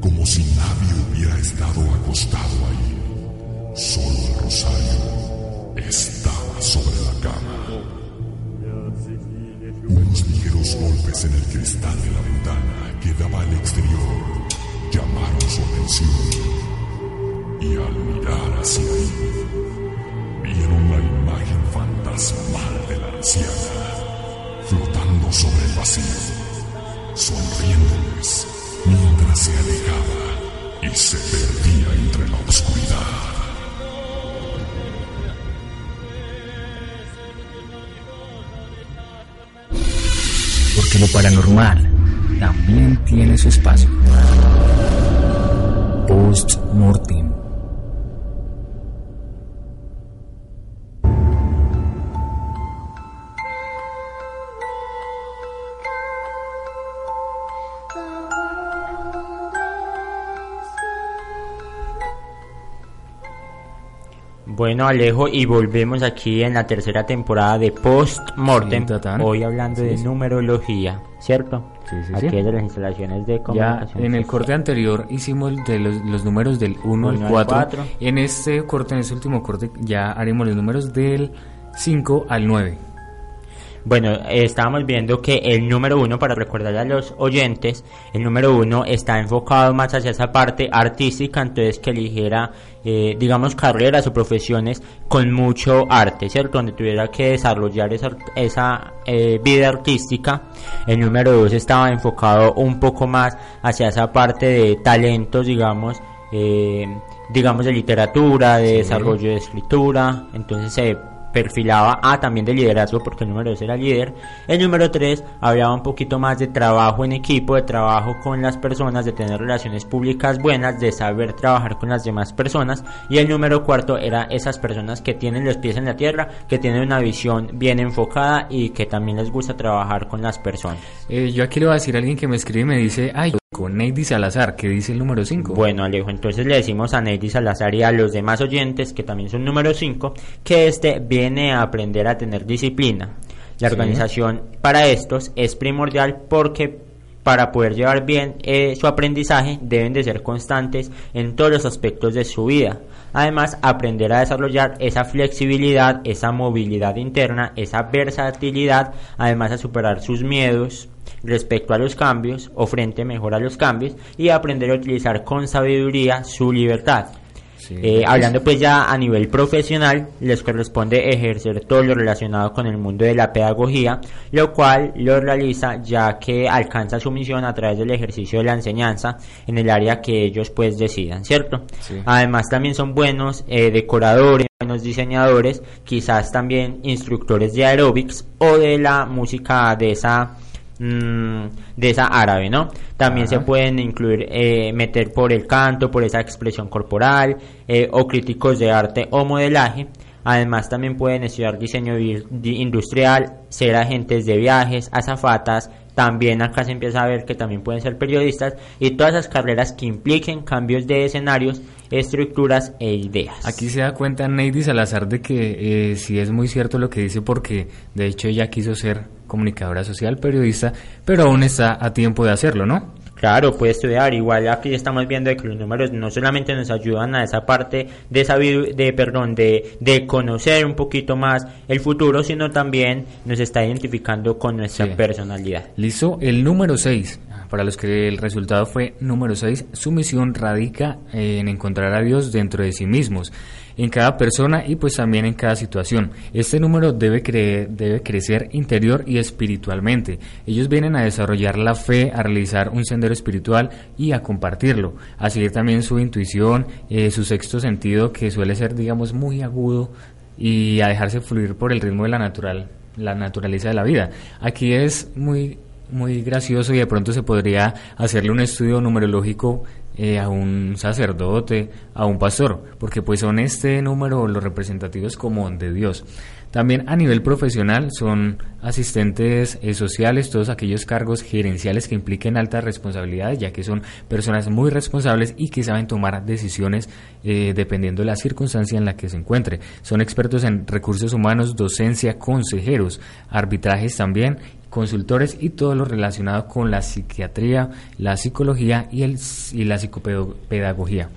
como si nadie hubiera estado acostado ahí. Solo el rosario estaba sobre la cama. Unos ligeros golpes en el cristal de la ventana que daba al exterior llamaron su atención. Y al mirar hacia ahí, vieron la imagen fantasmal de la anciana flotando sobre el vacío, sonriéndoles mientras se alejaba y se perdía entre la oscuridad. Porque lo paranormal también tiene su espacio. Post-mortem. Bueno, Alejo, y volvemos aquí en la tercera temporada de Post Mortem. Hoy hablando Sí, de sí. numerología, ¿cierto? Sí, sí, Aquí sí. es de las instalaciones de Ya comunicación. en el corte anterior hicimos de los, los números del 1 Uno al al 4. cuatro. En este corte, en este último corte, ya haremos los números del 5 al 9. Bueno, estábamos viendo que el número uno, para recordarle a los oyentes, el número uno está enfocado más hacia esa parte artística, entonces que eligiera, eh, digamos, carreras o profesiones con mucho arte, ¿cierto? Donde tuviera que desarrollar esa, esa eh, vida artística. El número dos estaba enfocado un poco más hacia esa parte de talentos, digamos, eh, digamos de literatura, de Sí. desarrollo de escritura, entonces se perfilaba ah, también de liderazgo porque el número 2 era líder. El número 3 hablaba un poquito más de trabajo en equipo, de trabajo con las personas, de tener relaciones públicas buenas, de saber trabajar con las demás personas. Y el número 4 era esas personas que tienen los pies en la tierra, que tienen una visión bien enfocada y que también les gusta trabajar con las personas. Eh, yo aquí le voy a decir a alguien que me escribe y me dice, ay, con Neidy Salazar, que dice el número 5. Bueno, Alejo, entonces le decimos a Neidy Salazar y a los demás oyentes, que también son número 5, que este viene a aprender a tener disciplina. La Sí. organización para estos es primordial porque para poder llevar bien eh, su aprendizaje deben de ser constantes en todos los aspectos de su vida. Además, aprender a desarrollar esa flexibilidad, esa movilidad interna, esa versatilidad, además a superar sus miedos respecto a los cambios o frente mejor a los cambios y aprender a utilizar con sabiduría su libertad. Eh, hablando pues ya a nivel profesional, les corresponde ejercer todo lo relacionado con el mundo de la pedagogía, lo cual lo realiza ya que alcanza su misión a través del ejercicio de la enseñanza en el área que ellos pues decidan, ¿cierto? Sí. Además también son buenos eh, decoradores, buenos diseñadores, quizás también instructores de aeróbics o de la música de esa mm, de esa árabe, ¿no? También Ajá. se pueden incluir, eh, meter por el canto, por esa expresión corporal, eh, o críticos de arte o modelaje. Además también pueden estudiar diseño industrial, ser agentes de viajes, azafatas, también acá se empieza a ver que también pueden ser periodistas y todas esas carreras que impliquen cambios de escenarios, estructuras e ideas. Aquí se da cuenta Neidy Salazar de que eh, sí es muy cierto lo que dice porque de hecho ella quiso ser comunicadora social, periodista, pero aún está a tiempo de hacerlo, ¿no? Claro, puede estudiar. Igual aquí estamos viendo que los números no solamente nos ayudan a esa parte de saber, de perdón, de, de conocer un poquito más el futuro, sino también nos está identificando con nuestra Sí. personalidad. Listo, el número 6. Para los que el resultado fue número 6, su misión radica en encontrar a Dios dentro de sí mismos, en cada persona y pues también en cada situación. Este número debe, cre- debe crecer interior y espiritualmente. Ellos vienen a desarrollar la fe, a realizar un sendero espiritual y a compartirlo, a seguir también su intuición, eh, su sexto sentido que suele ser digamos muy agudo y a dejarse fluir por el ritmo de la natural la naturaleza de la vida. Aquí es muy muy gracioso y de pronto se podría hacerle un estudio numerológico eh, a un sacerdote, a un pastor, porque pues son este número los representativos como de Dios. También a nivel profesional son asistentes eh, sociales, todos aquellos cargos gerenciales que impliquen altas responsabilidades, ya que son personas muy responsables y que saben tomar decisiones eh, dependiendo de la circunstancia en la que se encuentre. Son expertos en recursos humanos, docencia, consejeros, arbitrajes también, consultores y todo lo relacionado con la psiquiatría, la psicología y, el, y la psicopedagogía.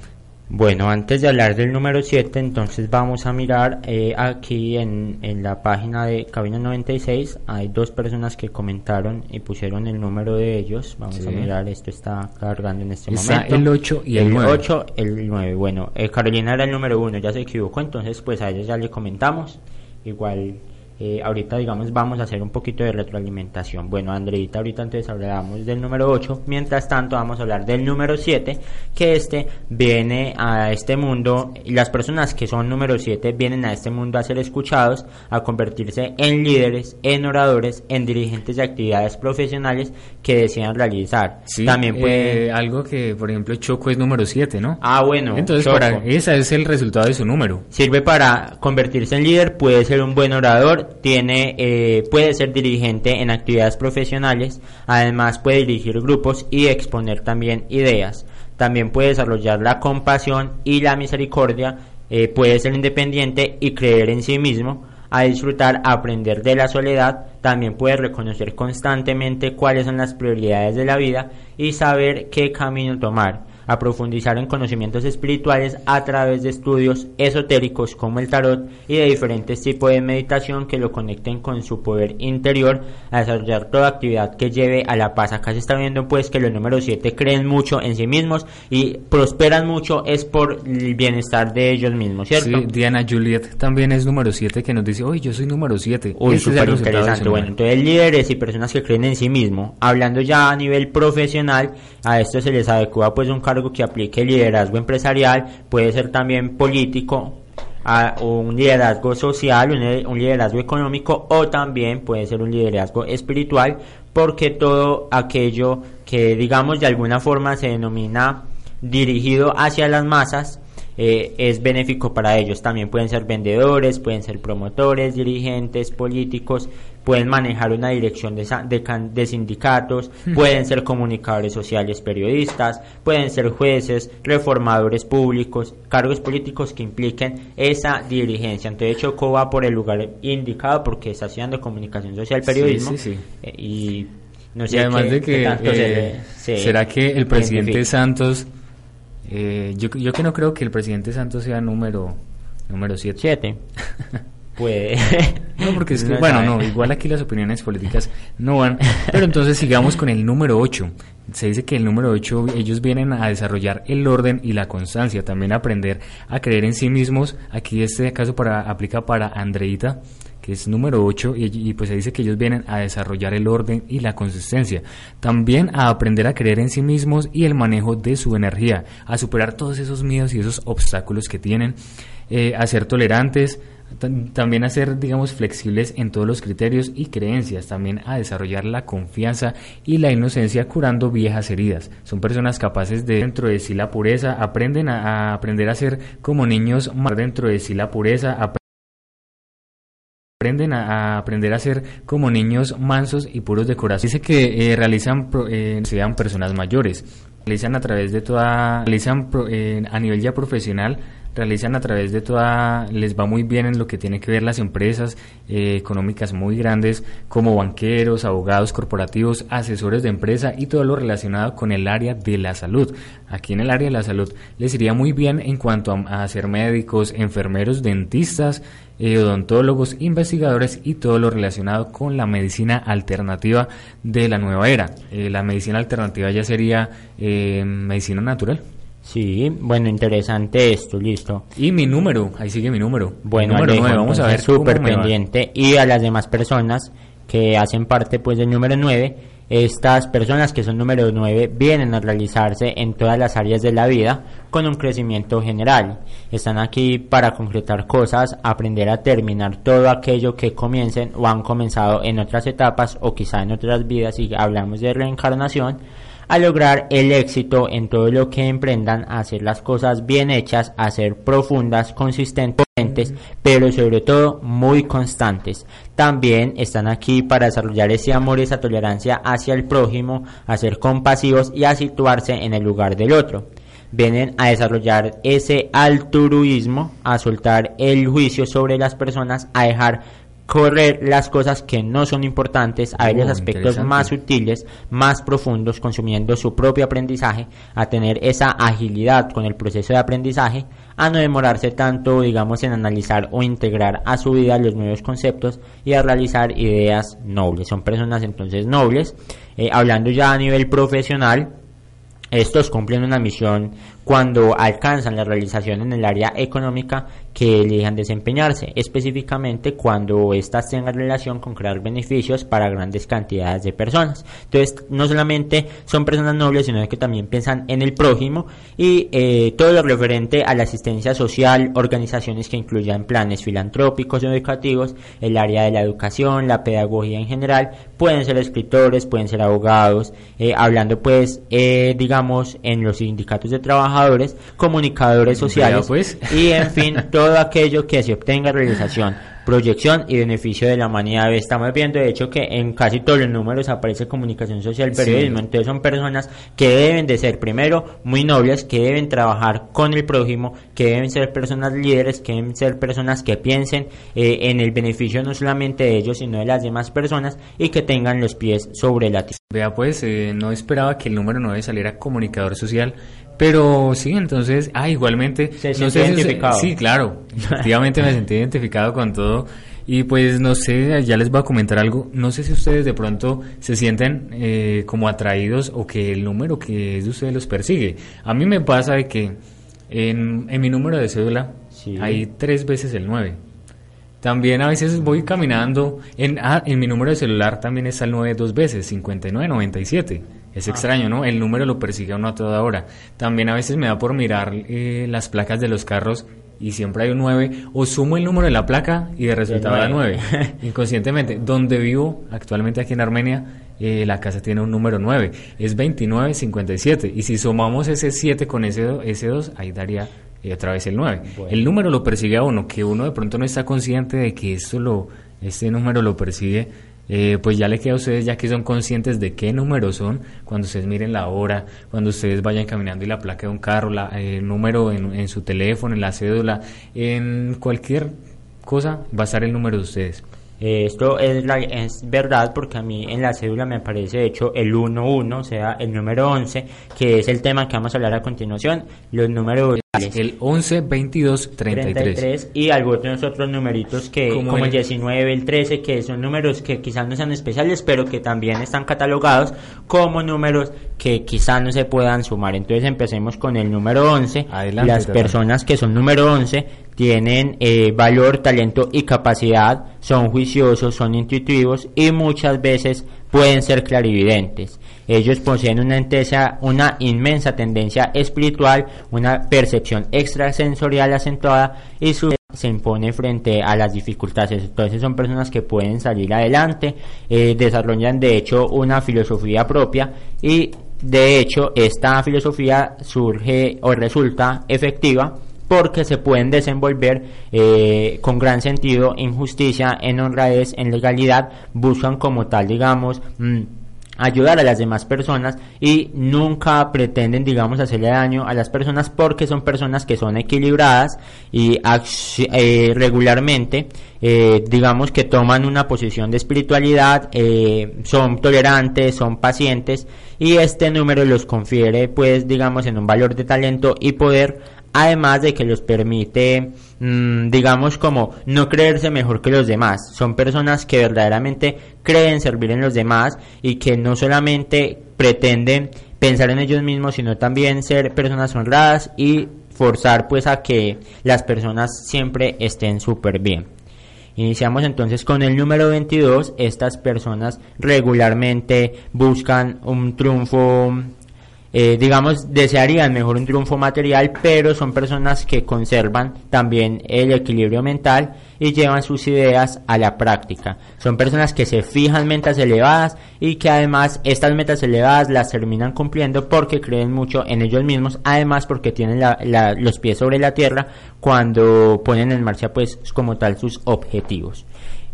Bueno, antes de hablar del número 7, entonces vamos a mirar eh, aquí en, en la página de Cabina 96. Hay dos personas que comentaron y pusieron el número de ellos. Vamos Sí. a mirar, esto está cargando en este Está momento. el 8 y el 9. 8, el 9. Bueno, eh, Carolina era el número 1, ya se equivocó, entonces pues a ella ya le comentamos. Igual, eh, ahorita digamos vamos a hacer un poquito de retroalimentación. Bueno, Andreita, ahorita entonces hablamos del número 8. Mientras tanto vamos a hablar del número 7, que este viene a este mundo, y las personas que son número 7 vienen a este mundo a ser escuchados, a convertirse en líderes, en oradores, en dirigentes de actividades profesionales que desean realizar. Sí, También puede... eh, algo que, por ejemplo, Choco es número 7, ¿no? Ah, bueno. Entonces, Choco. para, ese es el resultado de su número. Sirve para convertirse en líder, puede ser un buen orador, tiene, eh, puede ser dirigente en actividades profesionales, además puede dirigir grupos y exponer también ideas. También puede desarrollar la compasión y la misericordia, eh, puede ser independiente y creer en sí mismo, a disfrutar, aprender de la soledad, también puede reconocer constantemente cuáles son las prioridades de la vida y saber qué camino tomar, a profundizar en conocimientos espirituales a través de estudios esotéricos como el tarot y de diferentes tipos de meditación que lo conecten con su poder interior, a desarrollar toda actividad que lleve a la paz. Acá se está viendo pues que los números 7 creen mucho en sí mismos y prosperan mucho es por el bienestar de ellos mismos, ¿cierto? Sí, Diana Juliet también es número 7 que nos dice, oye, yo soy número 7. Uy, súper interesante. Bueno, entonces líderes y personas que creen en sí mismo. Hablando ya a nivel profesional, a esto se les adecua pues un cargo que aplique liderazgo empresarial, puede ser también político, un liderazgo social, un, un liderazgo económico o también puede ser un liderazgo espiritual, porque todo aquello que digamos de alguna forma se denomina dirigido hacia las masas, eh, es benéfico para ellos. También pueden ser vendedores, pueden ser promotores, dirigentes, políticos, pueden manejar una dirección de, de can- de sindicatos, pueden ser comunicadores sociales, periodistas, pueden ser jueces, reformadores públicos, cargos políticos que impliquen esa dirigencia. Entonces Choco va por el lugar indicado porque está estudiando comunicación social, periodismo Sí, sí, sí. eh, y no sé y además qué- de que, se eh, se ¿será que el presidente identifica. Santos, eh, yo, yo que no creo que el presidente Santos sea número número 7. 7. Puede. No, porque es que, No bueno, no, igual aquí las opiniones políticas no van. Pero entonces sigamos con el número 8. Se dice que el número 8, ellos vienen a desarrollar el orden y la constancia, también a aprender a creer en sí mismos. Aquí este caso para, aplica para Andreita, que es número 8, y, y pues se dice que ellos vienen a desarrollar el orden y la consistencia. También a aprender a creer en sí mismos y el manejo de su energía, a superar todos esos miedos y esos obstáculos que tienen, eh, a ser tolerantes, también a ser, digamos, flexibles en todos los criterios y creencias, también a desarrollar la confianza y la inocencia curando viejas heridas. Son personas capaces de dentro de sí la pureza, aprenden a, aprender a ser como niños más dentro de sí la pureza, ap- aprenden a, aprender a ser como niños mansos y puros de corazón. Dice que eh, realizan, eh, sean personas mayores, realizan a través de toda, realizan pro- eh, a nivel ya profesional realizan a través de toda, les va muy bien en lo que tiene que ver las empresas eh, económicas muy grandes como banqueros, abogados corporativos, asesores de empresa y todo lo relacionado con el área de la salud. Aquí en el área de la salud les iría muy bien en cuanto a, ser médicos, enfermeros, dentistas, eh, odontólogos, investigadores y todo lo relacionado con la medicina alternativa de la nueva era. Eh, la medicina alternativa ya sería medicina natural. Sí, bueno, interesante esto, listo. Y mi número, ahí sigue mi número. Bueno, número Alejo, nueve, vamos a ver súper pendiente. Y a las demás personas que hacen parte pues del número 9, estas personas que son número 9 vienen a realizarse en todas las áreas de la vida con un crecimiento general. Están aquí para concretar cosas, aprender a terminar todo aquello que comiencen o han comenzado en otras etapas o quizá en otras vidas y hablamos de reencarnación a lograr el éxito en todo lo que emprendan, a hacer las cosas bien hechas, a ser profundas, consistentes, pero sobre todo muy constantes. También están aquí para desarrollar ese amor y esa tolerancia hacia el prójimo, a ser compasivos y a situarse en el lugar del otro. Vienen a desarrollar ese altruismo, a soltar el juicio sobre las personas, a dejar correr las cosas que no son importantes, a ver los Oh, aspectos más sutiles, más profundos, consumiendo su propio aprendizaje, a tener esa agilidad con el proceso de aprendizaje, a no demorarse tanto, digamos, en analizar o integrar a su vida los nuevos conceptos y a realizar ideas nobles. Son personas entonces nobles. Eh, hablando ya a nivel profesional, estos cumplen una misión cuando alcanzan la realización en el área económica que elijan desempeñarse, específicamente cuando éstas tengan relación con crear beneficios para grandes cantidades de personas. Entonces, no solamente son personas nobles, sino que también piensan en el prójimo y eh, todo lo referente a la asistencia social, organizaciones que incluyan planes filantrópicos o educativos, el área de la educación, la pedagogía en general, pueden ser escritores, pueden ser abogados, eh, hablando pues, eh, digamos, en los sindicatos de trabajadores, comunicadores sociales pues. y en fin, todo aquello que se obtenga realización, proyección y beneficio de la humanidad. Estamos viendo de hecho que en casi todos los números aparece comunicación social, Sí. periodismo, entonces son personas que deben de ser primero muy nobles, que deben trabajar con el prójimo, que deben ser personas líderes, que deben ser personas que piensen eh, en el beneficio no solamente de ellos, sino de las demás personas y que tengan los pies sobre la tierra. Vea, pues eh, no esperaba que el número 9 saliera comunicador social, pero sí, entonces, ah, igualmente, Se no sé si- identificado. sí, claro, efectivamente me sentí identificado con todo y pues no sé, ya les voy a comentar algo, no sé si ustedes de pronto se sienten eh, como atraídos o que el número que es de ustedes los persigue. A mí me pasa de que en, en mi número de cédula hay tres veces el 9. También a veces voy caminando, en, ah, en mi número de celular también está el 9 dos veces, 5997. Es Ah. extraño, ¿no? El número lo persigue a uno a toda hora. También a veces me da por mirar eh, las placas de los carros y siempre hay un 9, o sumo el número de la placa y de resultado da 9. nueve. Inconscientemente, donde vivo actualmente aquí en Armenia, eh, la casa tiene un número 9, es 2957. Y si sumamos ese 7 con ese, ese 2, ahí daría eh, otra vez el 9. Bueno. El número lo persigue a uno, que uno de pronto no está consciente de que esto lo, este número lo persigue. Eh, pues ya le queda a ustedes, ya que son conscientes de qué números son, cuando ustedes miren la hora, cuando ustedes vayan caminando y la placa de un carro, la, el número en, en su teléfono, en la cédula, en cualquier cosa, va a estar el número de ustedes. Eh, Esto es, es verdad porque a mí en la cédula me aparece de hecho el 11, o sea, el número 11, que es el tema que vamos a hablar a continuación, los números El 11, 22, 33. y algunos otros numeritos que Como como, el el- 19, el 13, que son números que quizás no sean especiales, pero que también están catalogados como números que quizás no se puedan sumar. Entonces empecemos con el número 11. Adelante, Las personas que son número 11 tienen eh, valor, talento y capacidad, son juiciosos, son intuitivos y muchas veces pueden ser clarividentes. Ellos poseen una, intensa- una inmensa tendencia espiritual, una percepción extrasensorial acentuada y su se impone frente a las dificultades. Entonces son personas que pueden salir adelante, eh, desarrollan de hecho una filosofía propia y de hecho esta filosofía surge o resulta efectiva porque se pueden desenvolver eh, con gran sentido en justicia, en honradez, en legalidad, buscan como tal, digamos, mm, ayudar a las demás personas y nunca pretenden, digamos, hacerle daño a las personas porque son personas que son equilibradas y eh, regularmente, eh, digamos, que toman una posición de espiritualidad, eh, son tolerantes, son pacientes y este número los confiere, pues, digamos, en un valor de talento y poder además de que los permite, digamos, como no creerse mejor que los demás. Son personas que verdaderamente creen servir en los demás y que no solamente pretenden pensar en ellos mismos, sino también ser personas honradas y forzar pues a que las personas siempre estén súper bien. Iniciamos entonces con el número 22. Estas personas regularmente buscan un triunfo eh, digamos, desearían mejor un triunfo material, pero son personas que conservan también el equilibrio mental y llevan sus ideas a la práctica. Son personas que se fijan metas elevadas y que además estas metas elevadas las terminan cumpliendo porque creen mucho en ellos mismos, además porque tienen los pies sobre la tierra cuando ponen en marcha pues como tal sus objetivos.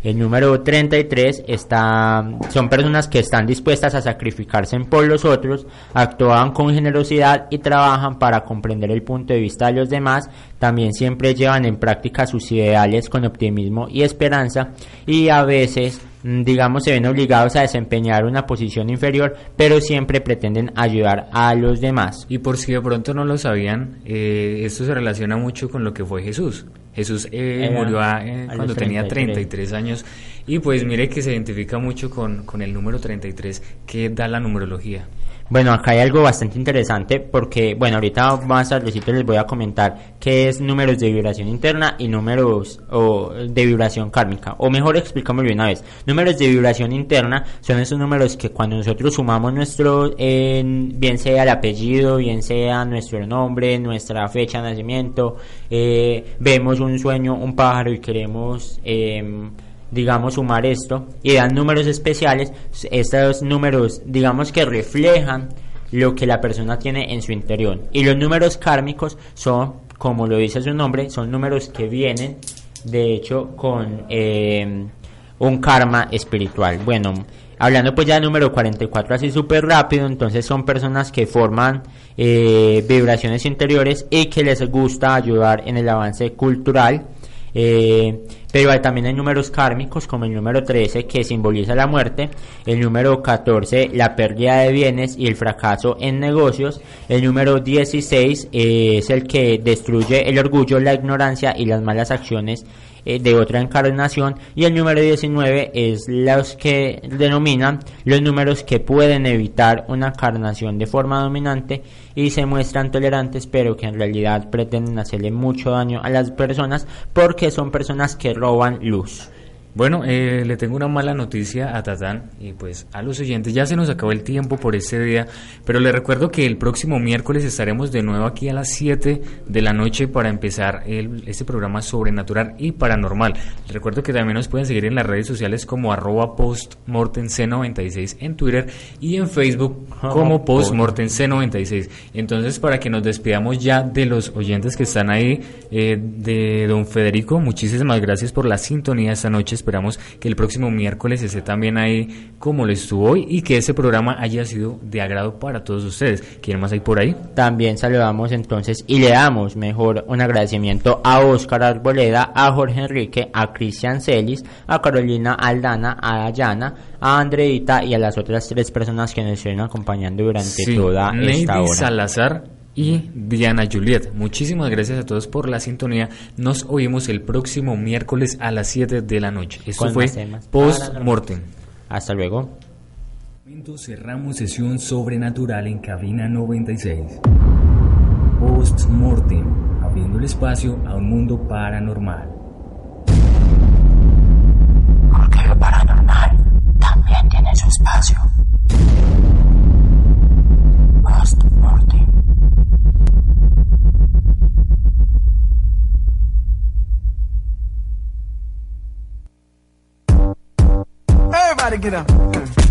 El número 33 está, son personas que están dispuestas a sacrificarse por los otros, actúan con generosidad y trabajan para comprender el punto de vista de los demás. También siempre llevan en práctica sus ideales con optimismo y esperanza y a veces mm, digamos se ven obligados a desempeñar una posición inferior pero siempre pretenden ayudar a los demás y por si de pronto no lo sabían eh, esto se relaciona mucho con lo que fue Jesús Jesús eh, murió eh, cuando tenía 33 años y pues mire que se identifica mucho con, con el número 33 que da la numerología. Bueno, acá hay algo bastante interesante porque, bueno, ahorita más tardecito les voy a comentar qué es números de vibración interna y números o, de vibración kármica. O mejor, explicámoslo una vez. Números de vibración interna son esos números que cuando nosotros sumamos nuestro, bien sea el apellido, bien sea nuestro nombre, nuestra fecha de nacimiento, eh, vemos un sueño, un pájaro y queremos... Eh, digamos, sumar esto y dan números especiales, estos números, digamos, que reflejan lo que la persona tiene en su interior. Y los números kármicos son, como lo dice su nombre, son números que vienen, de hecho, con eh, un karma espiritual. Bueno, hablando pues ya del número 44 así súper rápido, entonces son personas que forman eh, vibraciones interiores y que les gusta ayudar en el avance cultural. Eh, pero también hay números kármicos como el número 13 que simboliza la muerte, el número 14 la pérdida de bienes y el fracaso en negocios, el número 16 es el que destruye el orgullo, la ignorancia y las malas acciones eh, de otra encarnación y el número 19 es los que denominan los números que pueden evitar una encarnación de forma dominante y se muestran tolerantes pero que en realidad pretenden hacerle mucho daño a las personas porque son personas que roban luz. Bueno, eh, le tengo una mala noticia a Tatán y pues a los oyentes. Ya se nos acabó el tiempo por este día, pero les recuerdo que el próximo miércoles estaremos de nuevo aquí a las 7 de la noche para empezar el, este programa sobrenatural y paranormal. Les recuerdo que también nos pueden seguir en las redes sociales como arroba postmortenc96 en Twitter y en Facebook como postmortenc96. Entonces, para que nos despidamos ya de los oyentes que están ahí, eh, de don Federico, muchísimas gracias por la sintonía esta noche Esperamos que el próximo miércoles esté también ahí como lo estuvo hoy y que ese programa haya sido de agrado para todos ustedes. ¿Quién más hay por ahí? También saludamos entonces y le damos mejor un agradecimiento a Óscar Arboleda, a Jorge Enrique, a Cristian Celis, a Carolina Aldana, a Dayana, a Andreita y a las otras tres personas que nos estuvieron acompañando durante toda esta hora. Salazar y Diana Juliet. Muchísimas gracias a todos por la sintonía. Nos oímos el próximo miércoles a las 7 de la noche. Esto fue Post Mortem. Hasta luego. Cerramos sesión sobrenatural en cabina 96. Post Mortem, abriendo el espacio a un mundo paranormal. Porque lo paranormal también tiene su espacio. Everybody get up.